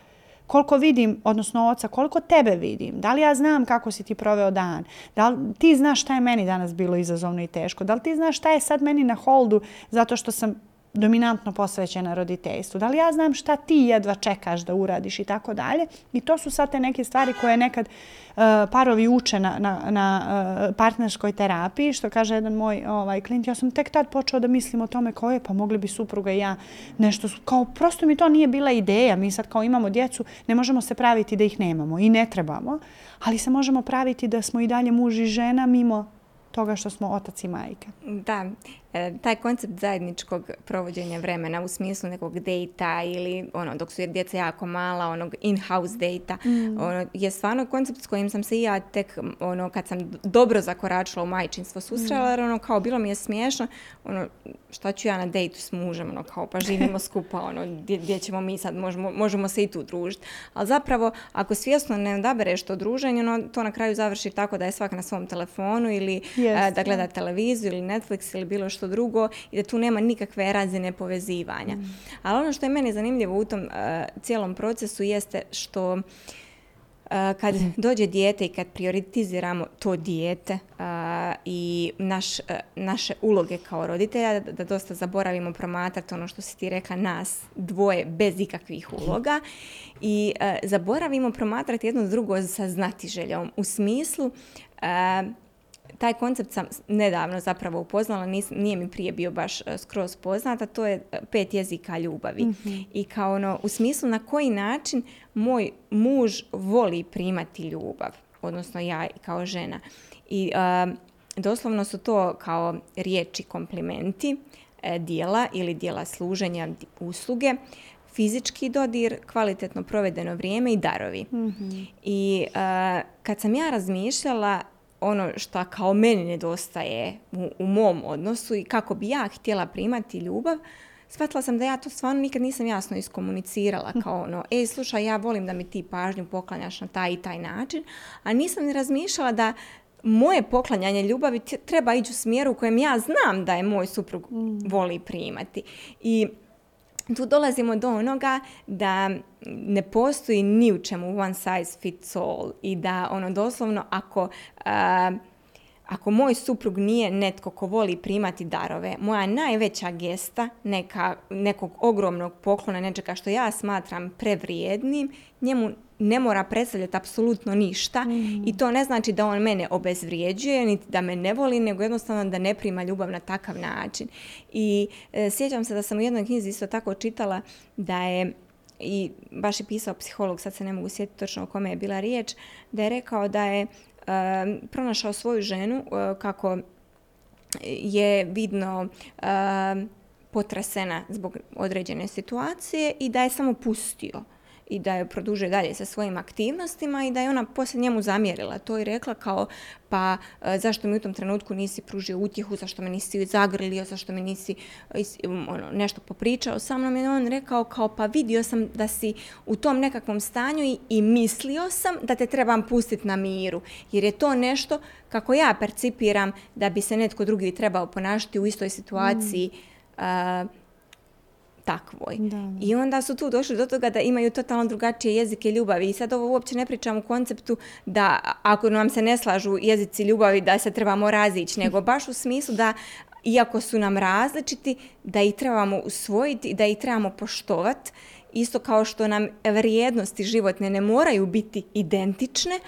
koliko vidim, odnosno oca, koliko tebe vidim, da li ja znam kako si ti proveo dan, da li ti znaš šta je meni danas bilo izazovno i teško, da li ti znaš šta je sad meni na holdu zato što sam dominantno posvećena roditeljstvu. Da li ja znam šta ti jedva čekaš da uradiš i tako dalje. I to su sad te neke stvari koje nekad uh, parovi uče na, na, na uh, partnerskoj terapiji. Što kaže jedan moj ovaj, klient, ja sam tek tad počeo da mislim o tome koje pa mogli bi supruga i ja nešto. Kao prosto mi to nije bila ideja. Mi sad kao imamo djecu, ne možemo se praviti da ih nemamo i ne trebamo. Ali se možemo praviti da smo i dalje muž i žena mimo toga što smo otac i majka. Da, e, taj koncept zajedničkog provođenja vremena u smislu nekog dejta ili ono, dok su djeca jako mala, onog in-house dejta, mm. ono, je stvarno koncept s kojim sam se i ja tek, ono, kad sam dobro zakoračila u majčinstvo susrela, mm. jer ono, kao, bilo mi je smiješno, ono, šta ću ja na dejtu s mužem, ono, kao, pa živimo <laughs> skupa, ono, gdje, ćemo mi sad, možemo, možemo se i tu družiti. Ali zapravo, ako svjesno ne odabereš to druženje, ono, to na kraju završi tako da je svak na svom telefonu ili e, da gleda televiziju ili Netflix ili bilo što drugo i da tu nema nikakve razine povezivanja. Mm. Ali ono što je meni zanimljivo u tom uh, cijelom procesu jeste što uh, kad mm. dođe dijete i kad prioritiziramo to dijete uh, i naš, naše uloge kao roditelja, da, da dosta zaboravimo promatrati ono što si ti rekla nas dvoje bez ikakvih uloga i zaboravimo promatrati jedno drugo sa znatiželjom u smislu taj koncept sam nedavno zapravo upoznala, nije mi prije bio baš e, skroz poznata, to je e, pet jezika ljubavi. Mhm. I kao ono, u smislu na koji način moj muž voli primati ljubav, odnosno ja kao žena. I e, doslovno su to kao riječi komplimenti, dijela ili dijela služenja usluge, fizički dodir, kvalitetno provedeno vrijeme i darovi. Mhm. I kad sam ja razmišljala ono što kao meni nedostaje u, u mom odnosu i kako bi ja htjela primati ljubav, shvatila sam da ja to stvarno nikad nisam jasno iskomunicirala kao ono, ej slušaj ja volim da mi ti pažnju poklanjaš na taj i taj način, a nisam ni razmišljala da moje poklanjanje ljubavi treba ići u smjeru u kojem ja znam da je moj suprug mm. voli primati. I tu dolazimo do onoga da ne postoji ni u čemu one size fits all i da ono doslovno ako ako moj suprug nije netko ko voli primati darove, moja najveća gesta neka, nekog ogromnog poklona, nečega što ja smatram prevrijednim, njemu ne mora predstavljati apsolutno ništa mm. i to ne znači da on mene obezvrijeđuje, niti da me ne voli, nego jednostavno da ne prima ljubav na takav način. I e, sjećam se da sam u jednoj knjizi isto tako čitala da je i baš je pisao psiholog, sad se ne mogu sjetiti točno o kome je bila riječ, da je rekao da je pronašao svoju ženu e, kako je vidno potresena zbog određene situacije i da je samo pustio i da je produžuje dalje sa svojim aktivnostima i da je ona poslije njemu zamjerila to i rekla kao pa e, zašto mi u tom trenutku nisi pružio utjehu, zašto me nisi zagrlio, zašto mi nisi ono, nešto popričao sa mnom? I on rekao kao pa vidio sam da si u tom nekakvom stanju i, i mislio sam da te trebam pustiti na miru jer je to nešto kako ja percipiram da bi se netko drugi trebao ponašati u istoj situaciji mm takvoj. I onda su tu došli do toga da imaju totalno drugačije jezike ljubavi. I sad ovo uopće ne pričam u konceptu da ako nam se ne slažu jezici ljubavi da se trebamo razići, nego <laughs> baš u smislu da iako su nam različiti, da ih trebamo usvojiti i da ih trebamo poštovati. Isto kao što nam vrijednosti životne ne moraju biti identične,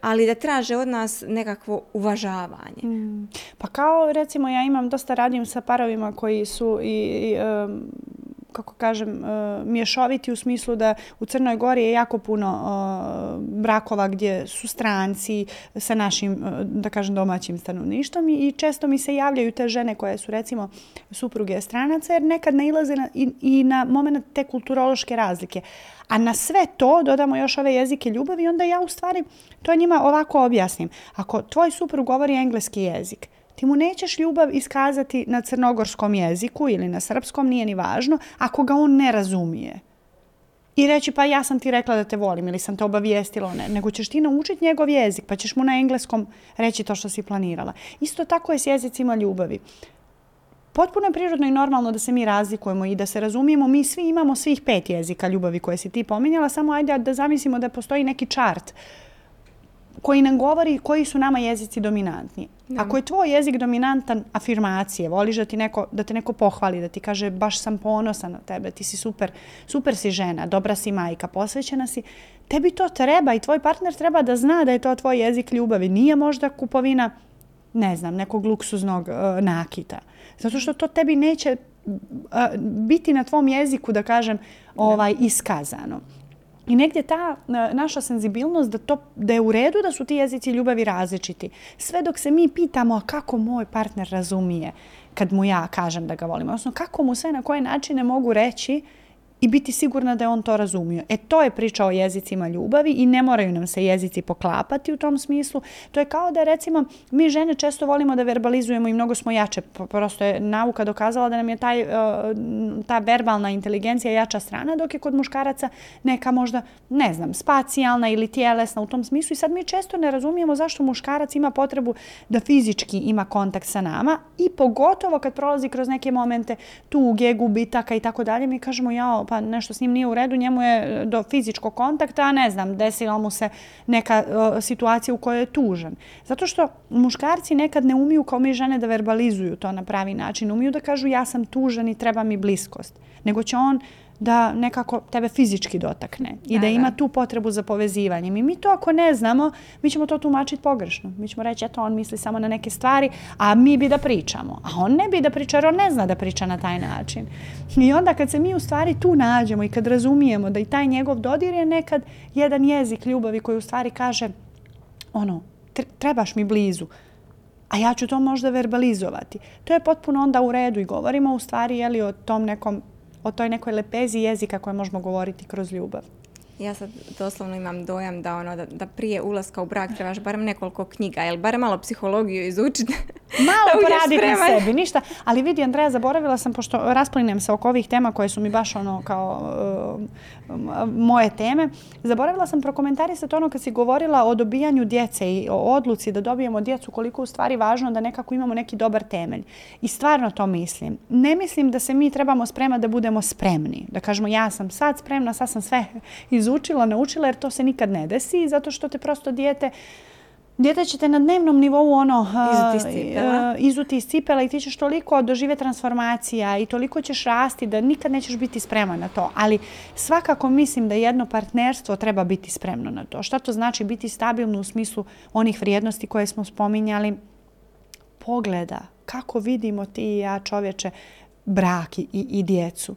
ali da traže od nas nekakvo uvažavanje. Mm. Pa kao recimo ja imam dosta radim sa parovima koji su i, kako kažem, e, mješoviti u smislu da u Crnoj Gori je jako puno e, brakova gdje su stranci sa našim, e, da kažem, domaćim stanovništvom i često mi se javljaju te žene koje su recimo supruge stranaca jer nekad nailaze na, i, i na moment te kulturološke razlike. A na sve to dodamo još ove jezike ljubavi i onda ja u stvari to njima ovako objasnim. Ako tvoj suprug govori engleski jezik, ti mu nećeš ljubav iskazati na crnogorskom jeziku ili na srpskom, nije ni važno, ako ga on ne razumije. I reći pa ja sam ti rekla da te volim ili sam te obavijestila, ne, nego ćeš ti naučiti njegov jezik pa ćeš mu na engleskom reći to što si planirala. Isto tako je s jezicima ljubavi. Potpuno je prirodno i normalno da se mi razlikujemo i da se razumijemo. Mi svi imamo svih pet jezika ljubavi koje si ti pominjala, samo ajde da zamislimo da postoji neki čart koji nam govori koji su nama jezici dominantni. Ako je tvoj jezik dominantan afirmacije, voliš da, ti neko, da te neko pohvali, da ti kaže baš sam ponosan na tebe, ti si super, super si žena, dobra si majka, posvećena si, tebi to treba i tvoj partner treba da zna da je to tvoj jezik ljubavi. Nije možda kupovina, ne znam, nekog luksuznog uh, nakita. Zato što to tebi neće uh, biti na tvom jeziku, da kažem, ovaj, iskazano. I negdje ta naša senzibilnost da, to, da je u redu da su ti jezici ljubavi različiti. Sve dok se mi pitamo kako moj partner razumije kad mu ja kažem da ga volim. Odnosno kako mu sve na koje načine mogu reći i biti sigurna da je on to razumio. E to je priča o jezicima ljubavi i ne moraju nam se jezici poklapati u tom smislu. To je kao da recimo mi žene često volimo da verbalizujemo i mnogo smo jače. Prosto je nauka dokazala da nam je taj, uh, ta verbalna inteligencija jača strana, dok je kod muškaraca neka možda, ne znam, spacijalna ili tjelesna u tom smislu. I sad mi često ne razumijemo zašto muškarac ima potrebu da fizički ima kontakt sa nama i pogotovo kad prolazi kroz neke momente tuge, gubitaka i tako dalje, mi kažemo jao, pa nešto s njim nije u redu, njemu je do fizičkog kontakta, a ne znam, desila mu se neka uh, situacija u kojoj je tužan. Zato što muškarci nekad ne umiju kao mi žene da verbalizuju to na pravi način. Umiju da kažu ja sam tužan i treba mi bliskost. Nego će on da nekako tebe fizički dotakne i da, da ima tu potrebu za povezivanjem. I mi to ako ne znamo, mi ćemo to tumačiti pogrešno. Mi ćemo reći, eto, on misli samo na neke stvari, a mi bi da pričamo. A on ne bi da priča, jer on ne zna da priča na taj način. I onda kad se mi u stvari tu nađemo i kad razumijemo da i taj njegov dodir je nekad jedan jezik ljubavi koji u stvari kaže, ono, trebaš mi blizu, a ja ću to možda verbalizovati. To je potpuno onda u redu i govorimo u stvari jeli, o tom nekom o toj nekoj lepezi jezika koje možemo govoriti kroz ljubav. Ja sad doslovno imam dojam da ono da, da prije ulaska u brak trebaš barem nekoliko knjiga, ili barem malo psihologiju izučiti. <laughs> Malo <laughs> poraditi na sebi, ništa. Ali vidi, Andreja, zaboravila sam, pošto rasplinem se oko ovih tema koje su mi baš ono kao uh, moje teme, zaboravila sam prokomentarisati ono kad si govorila o dobijanju djece i o odluci da dobijemo djecu, koliko u stvari važno da nekako imamo neki dobar temelj. I stvarno to mislim. Ne mislim da se mi trebamo spremati da budemo spremni. Da kažemo ja sam sad spremna, sad sam sve <laughs> izučila, naučila, jer to se nikad ne desi, zato što te prosto dijete Dijete će te na dnevnom nivou ono, izuti iz cipela i ti ćeš toliko dožive transformacija i toliko ćeš rasti da nikad nećeš biti spreman na to. Ali svakako mislim da jedno partnerstvo treba biti spremno na to. Šta to znači biti stabilno u smislu onih vrijednosti koje smo spominjali? Pogleda kako vidimo ti i ja čovječe brak i, i djecu.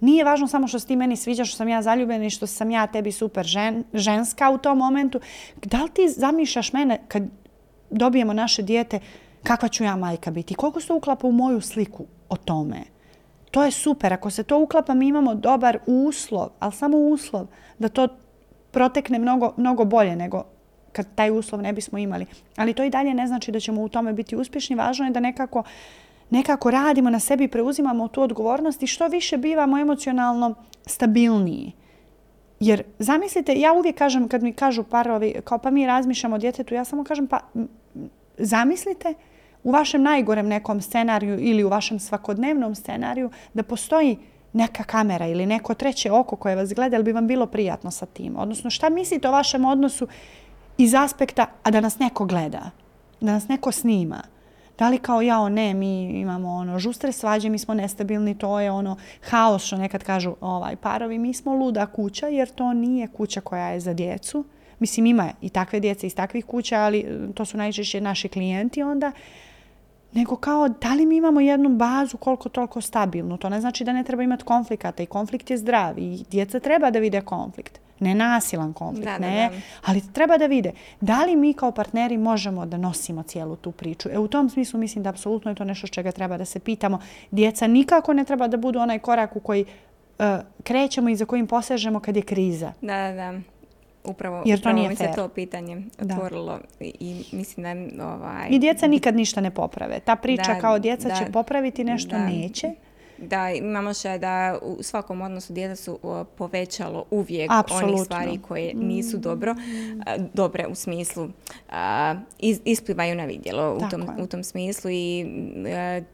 Nije važno samo što se ti meni sviđa, što sam ja zaljubljena i što sam ja tebi super žen, ženska u tom momentu. Da li ti zamišljaš mene kad dobijemo naše dijete, kakva ću ja majka biti? Koliko se uklapa u moju sliku o tome? To je super. Ako se to uklapa, mi imamo dobar uslov, ali samo uslov da to protekne mnogo, mnogo bolje nego kad taj uslov ne bismo imali. Ali to i dalje ne znači da ćemo u tome biti uspješni. Važno je da nekako nekako radimo na sebi, preuzimamo tu odgovornost i što više bivamo emocionalno stabilniji. Jer zamislite, ja uvijek kažem kad mi kažu parovi, kao pa mi razmišljamo o djetetu, ja samo kažem pa zamislite u vašem najgorem nekom scenariju ili u vašem svakodnevnom scenariju da postoji neka kamera ili neko treće oko koje vas gleda, ali bi vam bilo prijatno sa tim? Odnosno, šta mislite o vašem odnosu iz aspekta, a da nas neko gleda, da nas neko snima? Da li kao ja, ne, mi imamo ono žustre svađe, mi smo nestabilni, to je ono haos što nekad kažu ovaj parovi, mi smo luda kuća jer to nije kuća koja je za djecu. Mislim ima i takve djece iz takvih kuća, ali e, to su najčešće naši klijenti onda. Nego kao da li mi imamo jednu bazu koliko toliko stabilnu. To ne znači da ne treba imati konflikata i konflikt je zdrav i djeca treba da vide konflikt ne nasilan konflikt, da, ne, da, da. ali treba da vide da li mi kao partneri možemo da nosimo cijelu tu priču. E u tom smislu mislim da apsolutno je to nešto čega treba da se pitamo. Djeca nikako ne treba da budu onaj korak u koji uh, krećemo i za kojim posežemo kad je kriza. Da, da. Upravo, Jer to nije mi se to pitanje otvorilo i, i mislim da ovaj... I djeca nikad ništa ne poprave. Ta priča da, kao djeca će popraviti nešto, da. neće da imamo še da u svakom odnosu djeca su povećalo uvijek Absolutno. onih stvari koje nisu dobro, dobre u smislu isplivaju na vidjelo u tom, u tom smislu i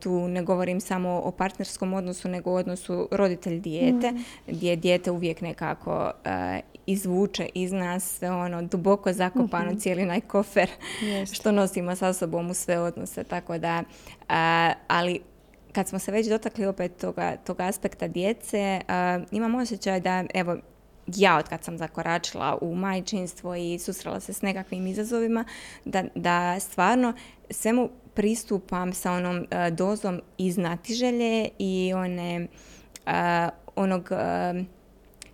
tu ne govorim samo o partnerskom odnosu nego o odnosu roditelj dijete mm. gdje dijete uvijek nekako izvuče iz nas ono duboko zakopano mm-hmm. cijeli najkofer što nosimo sa sobom u sve odnose tako da ali kad smo se već dotakli opet toga, toga aspekta djece, uh, imam osjećaj da, evo, ja od kad sam zakoračila u majčinstvo i susrela se s nekakvim izazovima, da, da stvarno svemu pristupam sa onom uh, dozom iznatiželje i one, uh, onog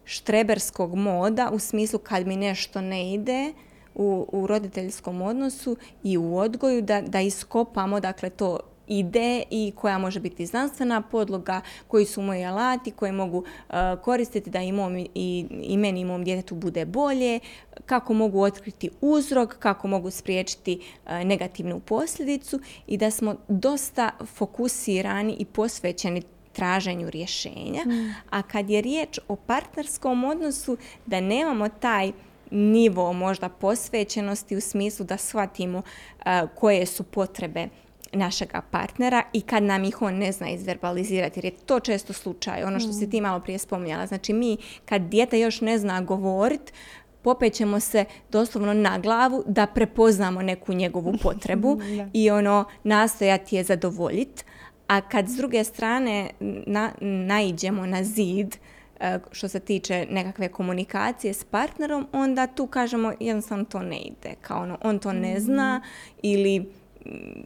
štreberskog moda u smislu kad mi nešto ne ide u, u roditeljskom odnosu i u odgoju da, da iskopamo dakle to ide i koja može biti znanstvena podloga, koji su moji alati koje mogu uh, koristiti da i, i, i meni i mom djetetu bude bolje, kako mogu otkriti uzrok, kako mogu spriječiti uh, negativnu posljedicu i da smo dosta fokusirani i posvećeni traženju rješenja. Mm. A kad je riječ o partnerskom odnosu, da nemamo taj nivo možda posvećenosti u smislu da shvatimo uh, koje su potrebe našega partnera i kad nam ih on ne zna izverbalizirati, jer je to često slučaj, ono što si mm. ti malo prije spominjala. Znači mi kad dijete još ne zna govorit, popećemo se doslovno na glavu da prepoznamo neku njegovu <laughs> potrebu i ono nastojati je zadovoljiti. A kad s druge strane na, naiđemo na zid, e, što se tiče nekakve komunikacije s partnerom, onda tu kažemo jednostavno to ne ide. Kao ono, on to ne zna mm. ili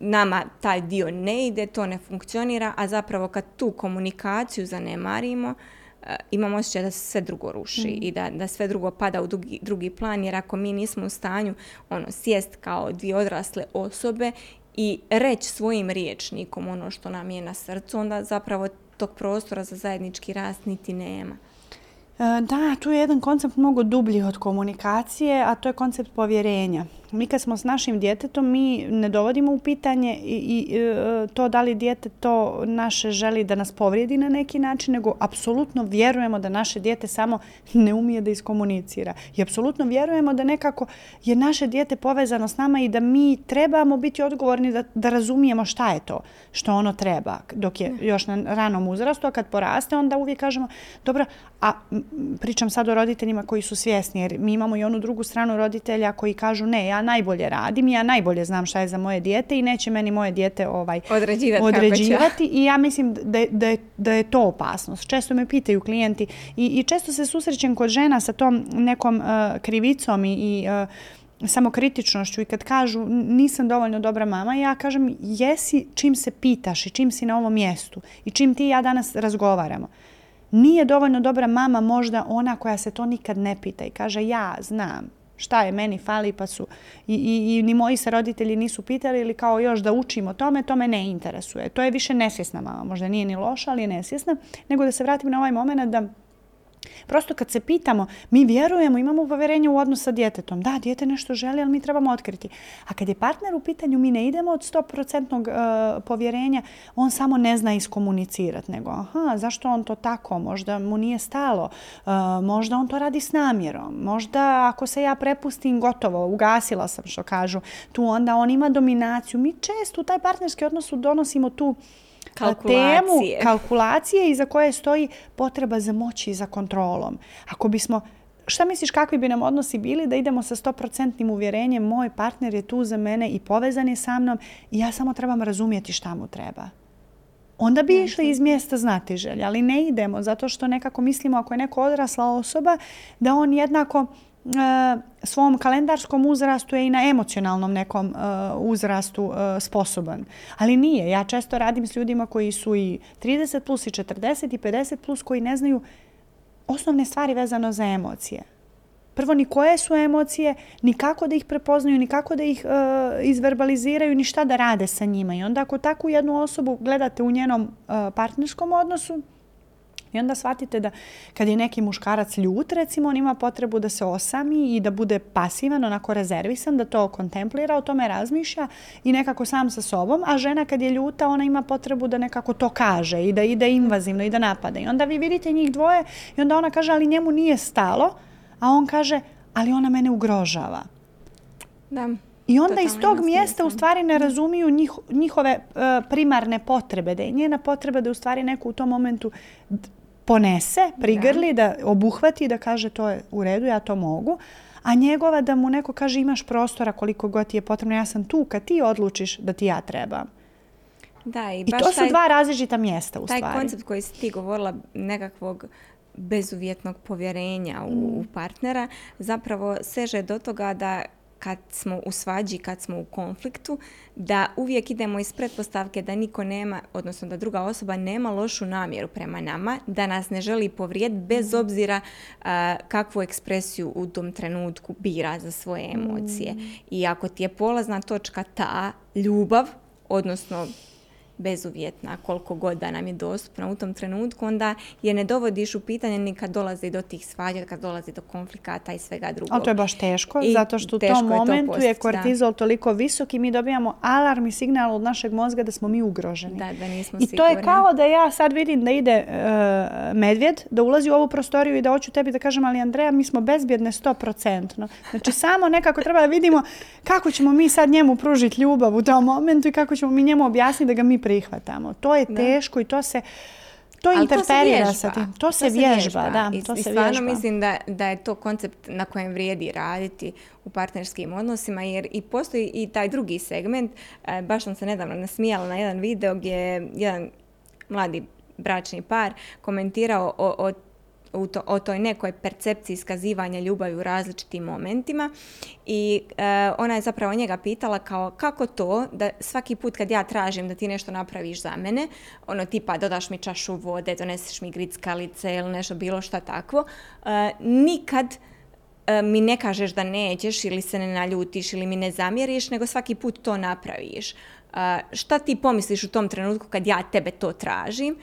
nama taj dio ne ide, to ne funkcionira, a zapravo kad tu komunikaciju zanemarimo, eh, imamo osjećaj da se sve drugo ruši mm. i da, da sve drugo pada u drugi, drugi plan, jer ako mi nismo u stanju ono, sjest kao dvije odrasle osobe i reći svojim riječnikom ono što nam je na srcu, onda zapravo tog prostora za zajednički rast niti nema. Eh, da, tu je jedan koncept mnogo dublji od komunikacije, a to je koncept povjerenja mi kad smo s našim djetetom, mi ne dovodimo u pitanje i, i e, to da li dijete to naše želi da nas povrijedi na neki način, nego apsolutno vjerujemo da naše dijete samo ne umije da iskomunicira. I apsolutno vjerujemo da nekako je naše dijete povezano s nama i da mi trebamo biti odgovorni da, da razumijemo šta je to što ono treba dok je još na ranom uzrastu, a kad poraste onda uvijek kažemo, dobro, a pričam sad o roditeljima koji su svjesni, jer mi imamo i onu drugu stranu roditelja koji kažu ne, ja najbolje radim, ja najbolje znam šta je za moje dijete i neće meni moje dijete ovaj, Određivati, određivati i ja mislim da, da, je, da je to opasnost. Često me pitaju klijenti i, i često se susrećem kod žena sa tom nekom uh, krivicom i, i uh, samokritičnošću i kad kažu nisam dovoljno dobra mama, ja kažem jesi čim se pitaš i čim si na ovom mjestu i čim ti ja danas razgovaramo. Nije dovoljno dobra mama možda ona koja se to nikad ne pita i kaže ja znam, šta je meni fali pa su i, i, i ni moji se roditelji nisu pitali ili kao još da učimo tome, to me ne interesuje. To je više nesvjesna mama, možda nije ni loša, ali je nesvjesna, nego da se vratim na ovaj moment da Prosto kad se pitamo, mi vjerujemo, imamo povjerenje u odnos sa djetetom. Da, djete nešto želi, ali mi trebamo otkriti. A kad je partner u pitanju, mi ne idemo od 100% uh, povjerenja, on samo ne zna iskomunicirati, nego aha, zašto on to tako, možda mu nije stalo, uh, možda on to radi s namjerom, možda ako se ja prepustim, gotovo, ugasila sam što kažu, tu onda on ima dominaciju. Mi često u taj partnerski odnos donosimo tu kalkulacije. temu kalkulacije iza koje stoji potreba za moći i za kontrolom. Ako bismo Šta misliš kakvi bi nam odnosi bili da idemo sa 100% uvjerenjem moj partner je tu za mene i povezan je sa mnom i ja samo trebam razumjeti šta mu treba. Onda bi išli iz mjesta znati želje, ali ne idemo zato što nekako mislimo ako je neko odrasla osoba da on jednako svom kalendarskom uzrastu je i na emocionalnom nekom e, uzrastu e, sposoban. Ali nije. Ja često radim s ljudima koji su i 30 plus i 40 i 50 plus koji ne znaju osnovne stvari vezano za emocije. Prvo, ni koje su emocije, ni kako da ih prepoznaju, ni kako da ih izverbaliziraju, ni šta da rade sa njima. I onda ako takvu jednu osobu gledate u njenom partnerskom odnosu, I onda shvatite da kad je neki muškarac ljut, recimo, on ima potrebu da se osami i da bude pasivan, onako rezervisan, da to kontemplira, o tome razmišlja i nekako sam sa sobom, a žena kad je ljuta, ona ima potrebu da nekako to kaže i da ide invazivno i da napada. I onda vi vidite njih dvoje i onda ona kaže, ali njemu nije stalo, a on kaže, ali ona mene ugrožava. Da. I onda iz tog mjesta u stvari ne razumiju njih, njihove uh, primarne potrebe, da je njena potreba da u stvari neko u tom momentu ponese, prigrli, da. da obuhvati, da kaže to je u redu, ja to mogu. A njegova da mu neko kaže imaš prostora koliko god ti je potrebno, ja sam tu kad ti odlučiš da ti ja trebam. Da, i, I to su dva različita mjesta u taj stvari. Taj koncept koji si ti govorila nekakvog bezuvjetnog povjerenja u, mm. u partnera zapravo seže do toga da kad smo u svađi, kad smo u konfliktu, da uvijek idemo iz pretpostavke da niko nema, odnosno da druga osoba nema lošu namjeru prema nama, da nas ne želi povrijed bez obzira kakvu ekspresiju u tom trenutku bira za svoje emocije. Mm. I ako ti je polazna točka ta ljubav, odnosno bezuvjetna koliko god da nam je dostupna u tom trenutku, onda je ne dovodiš u pitanje ni kad dolazi do tih svađa, kad dolazi do konflikata i svega drugog. Ali to je baš teško, zato što u tom momentu je, kortizol toliko visok i mi dobijamo alarm i signal od našeg mozga da smo mi ugroženi. Da, da nismo I to je kao da ja sad vidim da ide uh, medvjed, da ulazi u ovu prostoriju i da hoću tebi da kažem, ali Andreja, mi smo bezbjedne stoprocentno. Znači samo nekako treba da vidimo kako ćemo mi sad njemu pružiti ljubav u tom momentu i kako ćemo mi njemu objasniti da ga mi prihvatamo. To je teško i to se to interferira sa tim. To, se vježba, da. I, to se stvarno mislim da, da je to koncept na kojem vrijedi raditi u partnerskim odnosima jer i postoji i taj drugi segment. E, baš sam se nedavno nasmijala na jedan video gdje je jedan mladi bračni par komentirao o, o to, o toj nekoj percepciji iskazivanja ljubavi u različitim momentima i e, ona je zapravo njega pitala kao kako to da svaki put kad ja tražim da ti nešto napraviš za mene, ono tipa dodaš mi čašu vode, doneseš mi grickalice ili nešto bilo šta takvo, e, nikad e, mi ne kažeš da nećeš ili se ne naljutiš ili mi ne zamjeriš, nego svaki put to napraviš. šta ti pomisliš u tom trenutku kad ja tebe to tražim?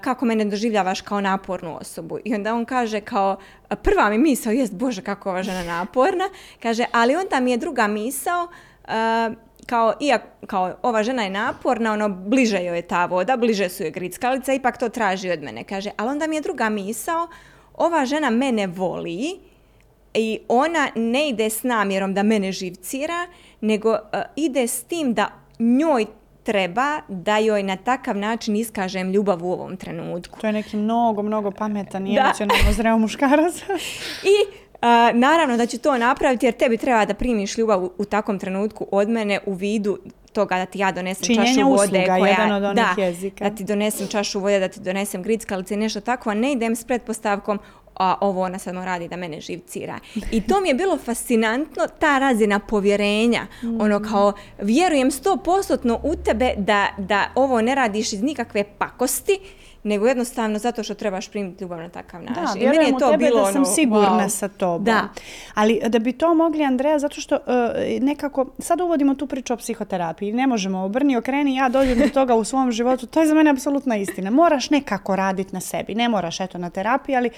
Kako mene doživljavaš kao napornu osobu. I onda on kaže kao, prva mi misao jest, bože kako ova žena naporna, kaže, ali onda mi je druga misao, kao, iako, kao ova žena je naporna, ono, bliže joj je ta voda, bliže su joj grickalice, ipak to traži od mene, kaže, ali onda mi je druga misao, ova žena mene voli i ona ne ide s namjerom da mene živcira, nego ide s tim da njoj treba da joj na takav način iskažem ljubav u ovom trenutku. To je neki mnogo, mnogo pametan i emocionalno zreo muškarac. <laughs> I naravno da ću to napraviti jer tebi treba da primiš ljubav u, takvom trenutku od mene u vidu toga da ti ja donesem čašu vode usluga, koja, jedan od onih da, jezika. da ti donesem čašu vode, da ti donesem grickalice nešto tako, a ne idem s pretpostavkom a ovo ona samo radi da mene živcira. I to mi je bilo fascinantno, ta razina povjerenja. Ono mm. kao, vjerujem sto postotno u tebe da, da ovo ne radiš iz nikakve pakosti, nego jednostavno zato što trebaš primiti ljubav na takav način. Da, I meni je to bilo da sam ono, sigurna sa tobom. Da. Ali da bi to mogli, Andreja, zato što e, nekako, sad uvodimo tu priču o psihoterapiji. Ne možemo obrni, okreni, ja dođem do toga u svom životu. To je za mene apsolutna istina. Moraš nekako raditi na sebi. Ne moraš, eto, na terapiji, ali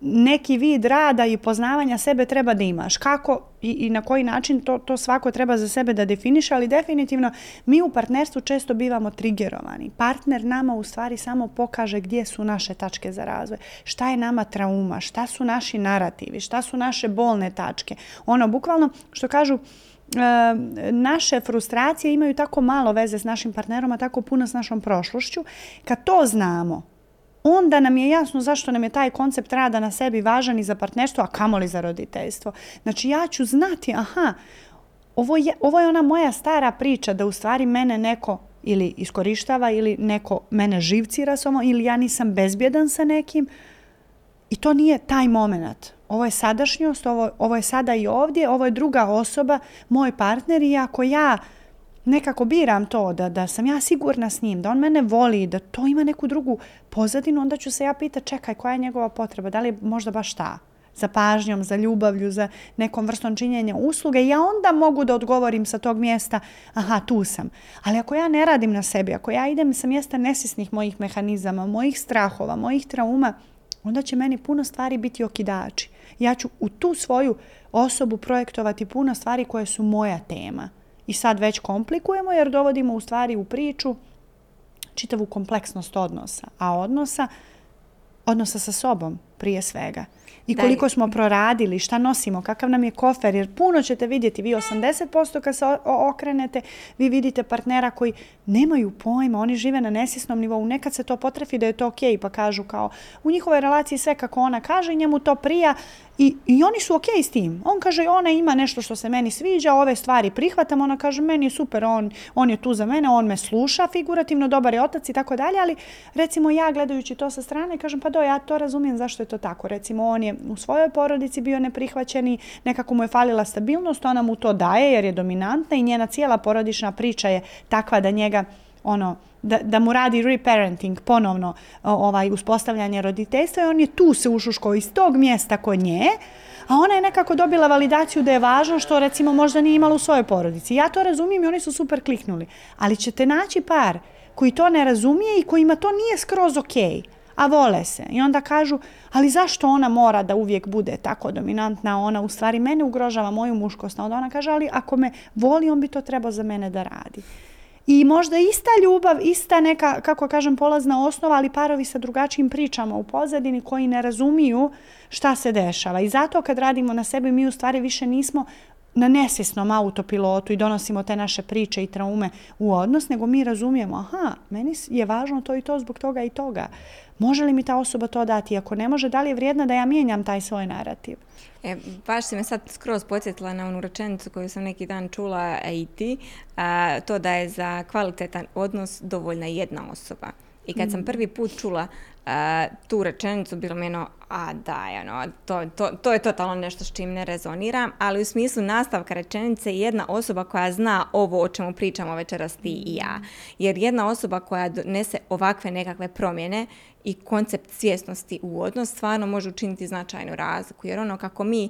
neki vid rada i poznavanja sebe treba da imaš. Kako i, i na koji način to, to svako treba za sebe da definiše, ali definitivno mi u partnerstvu često bivamo trigerovani. Partner nama u stvari samo pokaže gdje su naše tačke za razvoj, šta je nama trauma, šta su naši narativi, šta su naše bolne tačke. Ono, bukvalno, što kažu, E, naše frustracije imaju tako malo veze s našim partnerom, a tako puno s našom prošlošću. Kad to znamo, onda nam je jasno zašto nam je taj koncept rada na sebi važan i za partnerstvo, a kamoli za roditeljstvo. Znači ja ću znati, aha, ovo je, ovo je ona moja stara priča da u stvari mene neko ili iskorištava ili neko mene živcira samo ili ja nisam bezbjedan sa nekim i to nije taj moment. Ovo je sadašnjost, ovo, ovo je sada i ovdje, ovo je druga osoba, moj partner i ako ja nekako biram to, da, da sam ja sigurna s njim, da on mene voli, da to ima neku drugu pozadinu, onda ću se ja pitati čekaj koja je njegova potreba, da li je možda baš ta za pažnjom, za ljubavlju, za nekom vrstom činjenja usluge, ja onda mogu da odgovorim sa tog mjesta, aha, tu sam. Ali ako ja ne radim na sebi, ako ja idem sa mjesta nesisnih mojih mehanizama, mojih strahova, mojih trauma, onda će meni puno stvari biti okidači. Ja ću u tu svoju osobu projektovati puno stvari koje su moja tema i sad već komplikujemo jer dovodimo u stvari u priču čitavu kompleksnost odnosa, a odnosa odnosa sa sobom prije svega i koliko smo proradili, šta nosimo, kakav nam je kofer, jer puno ćete vidjeti, vi 80% kad se okrenete, vi vidite partnera koji nemaju pojma, oni žive na nesisnom nivou, nekad se to potrefi da je to ok, pa kažu kao u njihovoj relaciji sve kako ona kaže, njemu to prija. I, i oni su ok s tim. On kaže ona ima nešto što se meni sviđa, ove stvari prihvatam, ona kaže meni je super, on, on je tu za mene, on me sluša figurativno, dobar je otac i tako dalje, ali recimo ja gledajući to sa strane kažem pa do, ja to razumijem zašto je to tako. Recimo on je je u svojoj porodici bio neprihvaćen i nekako mu je falila stabilnost, ona mu to daje jer je dominantna i njena cijela porodična priča je takva da njega ono, da, da mu radi reparenting, ponovno ovaj, uspostavljanje roditeljstva i on je tu se ušuškao iz tog mjesta kod nje, a ona je nekako dobila validaciju da je važno što recimo možda nije imala u svojoj porodici. Ja to razumijem i oni su super kliknuli. Ali ćete naći par koji to ne razumije i kojima to nije skroz ok, a vole se. I onda kažu, ali zašto ona mora da uvijek bude tako dominantna, ona u stvari mene ugrožava moju muškost. Onda ona kaže, ali ako me voli, on bi to trebao za mene da radi. I možda ista ljubav, ista neka, kako kažem, polazna osnova, ali parovi sa drugačijim pričama u pozadini koji ne razumiju šta se dešava. I zato kad radimo na sebi, mi u stvari više nismo na nesvjesnom autopilotu i donosimo te naše priče i traume u odnos, nego mi razumijemo, aha, meni je važno to i to zbog toga i toga. Može li mi ta osoba to dati? Ako ne može, da li je vrijedno da ja mijenjam taj svoj narativ? E, baš si me sad skroz podsjetila na onu rečenicu koju sam neki dan čula i ti, to da je za kvalitetan odnos dovoljna jedna osoba. I kad sam mm. prvi put čula tu rečenicu, bilo mi jedno, a da, ono, to, to, to, je totalno nešto s čim ne rezoniram, ali u smislu nastavka rečenice jedna osoba koja zna ovo o čemu pričamo večeras ti i ja. Jer jedna osoba koja donese ovakve nekakve promjene i koncept svjesnosti u odnos stvarno može učiniti značajnu razliku. Jer ono kako mi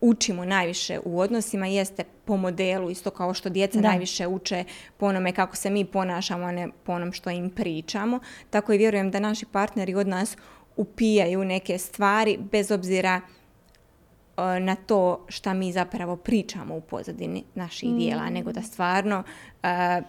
učimo najviše u odnosima jeste po modelu, isto kao što djeca najviše uče po onome kako se mi ponašamo, a ne po onom što im pričamo. Tako i vjerujem da naši partneri od nas upijaju neke stvari bez obzira e, na to šta mi zapravo pričamo u pozadini naših dijela, mm. nego da stvarno e,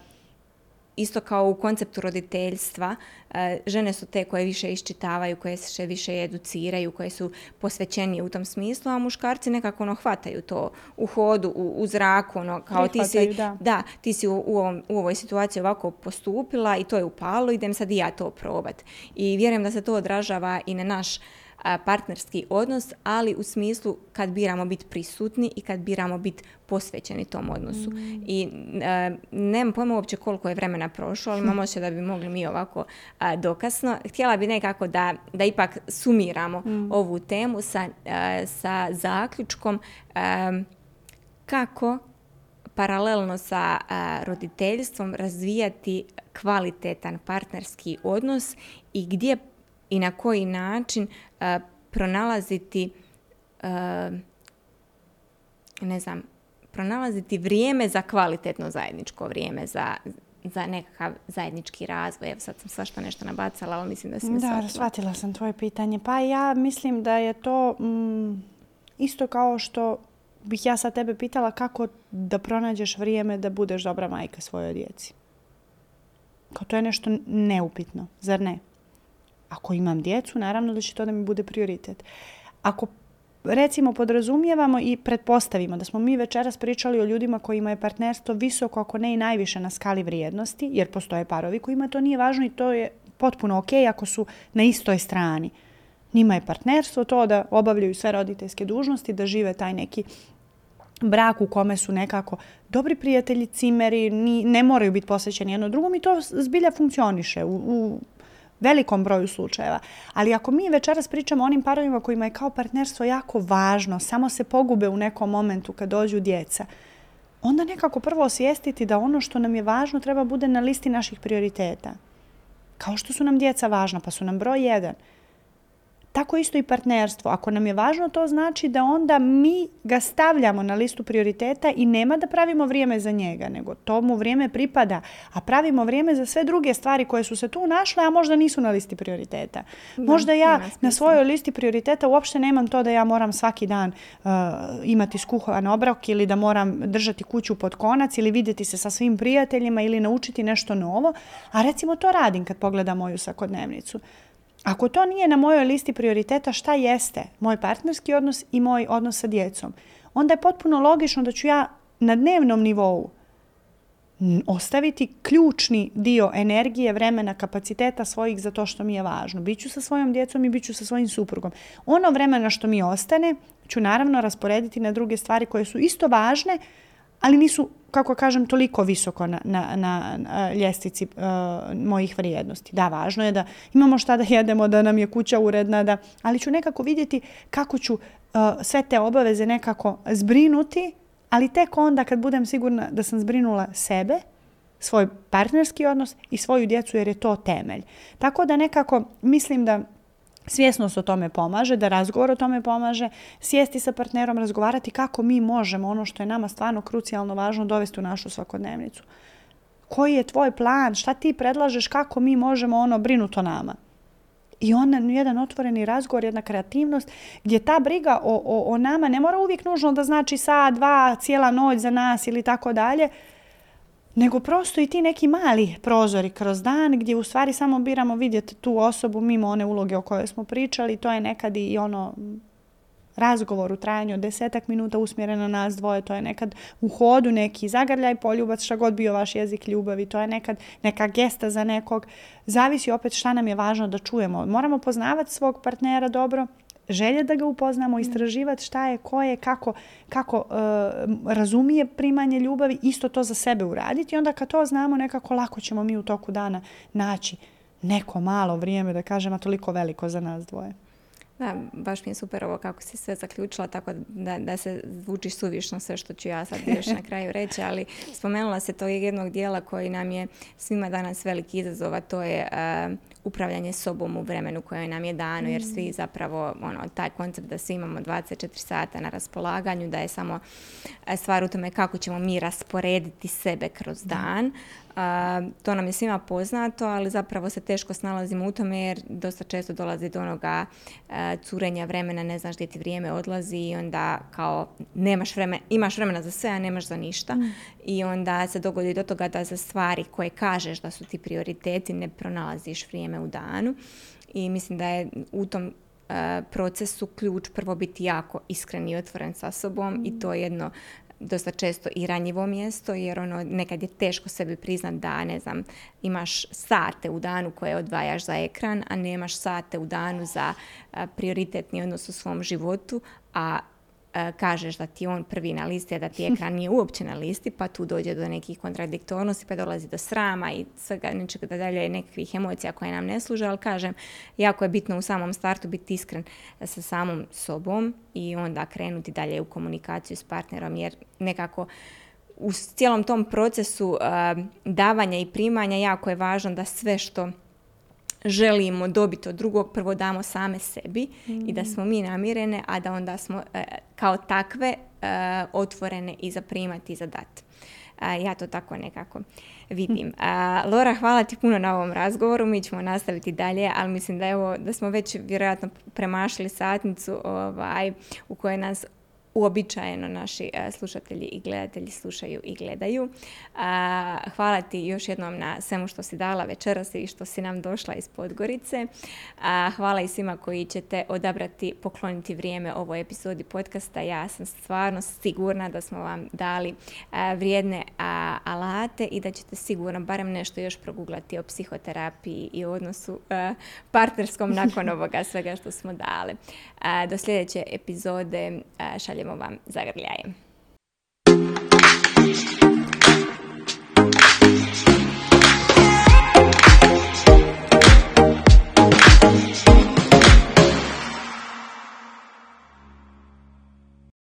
isto kao u konceptu roditeljstva, e, žene su te koje više iščitavaju, koje se više educiraju, koje su posvećenije u tom smislu, a muškarci nekako ono hvataju to u hodu, u, zraku, ono, kao ti si, da. ti si u, u, ovoj situaciji ovako postupila i to je upalo, idem sad i ja to probat. I vjerujem da se to odražava i na naš partnerski odnos, ali u smislu kad biramo biti prisutni i kad biramo biti posvećeni tom odnosu. Mm. I e, nemam pojma uopće koliko je vremena prošlo, ali imam <laughs> osjećaj da bi mogli mi ovako dokasno. Htjela bi nekako da, da ipak sumiramo mm. ovu temu sa, sa zaključkom kako paralelno sa roditeljstvom razvijati kvalitetan partnerski odnos i gdje i na koji način pronalaziti ne znam, pronalaziti vrijeme za kvalitetno zajedničko vrijeme, za, za nekakav zajednički razvoj. Evo sad sam svašta nešto nabacala, ali mislim da si me Da, shvatila sam tvoje pitanje. Pa ja mislim da je to mm, isto kao što bih ja sad tebe pitala kako da pronađeš vrijeme da budeš dobra majka svojoj djeci. Kao to je nešto neupitno, zar ne? Ako imam djecu, naravno da će to da mi bude prioritet. Ako recimo podrazumijevamo i pretpostavimo da smo mi večeras pričali o ljudima kojima je partnerstvo visoko, ako ne i najviše na skali vrijednosti, jer postoje parovi kojima to nije važno i to je potpuno ok ako su na istoj strani. Njima je partnerstvo to da obavljaju sve roditeljske dužnosti, da žive taj neki brak u kome su nekako dobri prijatelji, cimeri, ne moraju biti posvećeni jedno drugom i to zbilja funkcioniše u, u velikom broju slučajeva. Ali ako mi večeras pričamo o onim parovima kojima je kao partnerstvo jako važno, samo se pogube u nekom momentu kad dođu djeca, onda nekako prvo osvijestiti da ono što nam je važno treba bude na listi naših prioriteta. Kao što su nam djeca važna, pa su nam broj jedan. Tako isto i partnerstvo. Ako nam je važno, to znači da onda mi ga stavljamo na listu prioriteta i nema da pravimo vrijeme za njega, nego to mu vrijeme pripada, a pravimo vrijeme za sve druge stvari koje su se tu našle, a možda nisu na listi prioriteta. možda ja na svojoj listi prioriteta uopšte nemam to da ja moram svaki dan uh, imati skuhovan obrok ili da moram držati kuću pod konac ili vidjeti se sa svim prijateljima ili naučiti nešto novo, a recimo to radim kad pogledam moju svakodnevnicu. Ako to nije na mojoj listi prioriteta, šta jeste moj partnerski odnos i moj odnos sa djecom? Onda je potpuno logično da ću ja na dnevnom nivou ostaviti ključni dio energije, vremena, kapaciteta svojih za to što mi je važno. Biću sa svojom djecom i bit ću sa svojim suprugom. Ono vremena što mi ostane ću naravno rasporediti na druge stvari koje su isto važne, ali nisu kako kažem, toliko visoko na, na, na ljestvici uh, mojih vrijednosti. Da, važno je da imamo šta da jedemo, da nam je kuća uredna, da, ali ću nekako vidjeti kako ću uh, sve te obaveze nekako zbrinuti, ali tek onda kad budem sigurna da sam zbrinula sebe, svoj partnerski odnos i svoju djecu jer je to temelj. Tako da nekako mislim da Svjesnost o tome pomaže, da razgovor o tome pomaže, sjesti sa partnerom, razgovarati kako mi možemo ono što je nama stvarno krucijalno važno dovesti u našu svakodnevnicu. Koji je tvoj plan? Šta ti predlažeš? Kako mi možemo ono brinuti o nama? I onda jedan otvoreni razgovor, jedna kreativnost gdje ta briga o, o, o nama ne mora uvijek nužno da znači sad, dva, cijela noć za nas ili tako dalje, nego prosto i ti neki mali prozori kroz dan gdje u stvari samo biramo vidjeti tu osobu mimo one uloge o kojoj smo pričali. To je nekad i ono razgovor u trajanju od desetak minuta usmjeren na nas dvoje. To je nekad u hodu neki zagrljaj, poljubac, šta god bio vaš jezik ljubavi. To je nekad neka gesta za nekog. Zavisi opet šta nam je važno da čujemo. Moramo poznavati svog partnera dobro želje da ga upoznamo, mm. istraživati šta je, ko je, kako, kako uh, razumije primanje ljubavi, isto to za sebe uraditi i onda kad to znamo nekako lako ćemo mi u toku dana naći neko malo vrijeme da kažem, a toliko veliko za nas dvoje. Da, baš mi je super ovo kako si sve zaključila, tako da, da se zvuči suvišno sve što ću ja sad još na <laughs> kraju reći, ali spomenula se to jednog dijela koji nam je svima danas veliki izazov, a to je uh, upravljanje sobom u vremenu koje nam je dano, jer svi mm. zapravo, ono, taj koncept da svi imamo 24 sata na raspolaganju, da je samo e, stvar u tome kako ćemo mi rasporediti sebe kroz dan. to nam je svima poznato, ali zapravo se teško snalazimo u tome jer dosta često dolazi do onoga e, curenja vremena, ne znaš gdje ti vrijeme odlazi i onda kao nemaš vremena, imaš vremena za sve, a nemaš za ništa. Mm. I onda se dogodi do toga da za stvari koje kažeš da su ti prioriteti ne pronalaziš vrijeme u danu i mislim da je u tom e, procesu ključ prvo biti jako iskren i otvoren sa sobom i to je jedno dosta često i ranjivo mjesto jer ono nekad je teško sebi priznat da ne znam imaš sate u danu koje odvajaš za ekran a nemaš sate u danu za prioritetni odnos u svom životu a E, kažeš da ti on prvi na listi, a da ti <laughs> ekran nije uopće na listi, pa tu dođe do nekih kontradiktornosti, pa dolazi do srama i svega nečega da dalje nekakvih emocija koje nam ne služe, ali kažem, jako je bitno u samom startu biti iskren sa samom sobom i onda krenuti dalje u komunikaciju s partnerom, jer nekako u cijelom tom procesu e, davanja i primanja jako je važno da sve što želimo dobiti od drugog, prvo damo same sebi i da mm. smo mi namirene, a da onda smo e, kao takve e, otvorene i za primati i za dati. E, ja to tako nekako vidim. Lora, hvala ti puno na ovom razgovoru. Mi ćemo nastaviti dalje, ali mislim da, evo, da smo već vjerojatno premašili satnicu ovaj, u kojoj nas uobičajeno naši e, slušatelji i gledatelji slušaju i gledaju. Hvala ti još jednom na svemu što si dala večeras i što si nam došla iz Podgorice. Hvala i svima koji ćete odabrati, pokloniti vrijeme ovoj epizodi podcasta. Ja sam stvarno sigurna da smo vam dali vrijedne alate i da ćete sigurno barem nešto još proguglati o psihoterapiji i odnosu partnerskom nakon <laughs> ovoga svega što smo dali. Do sljedeće epizode šaljem želimo vam zagrljaj.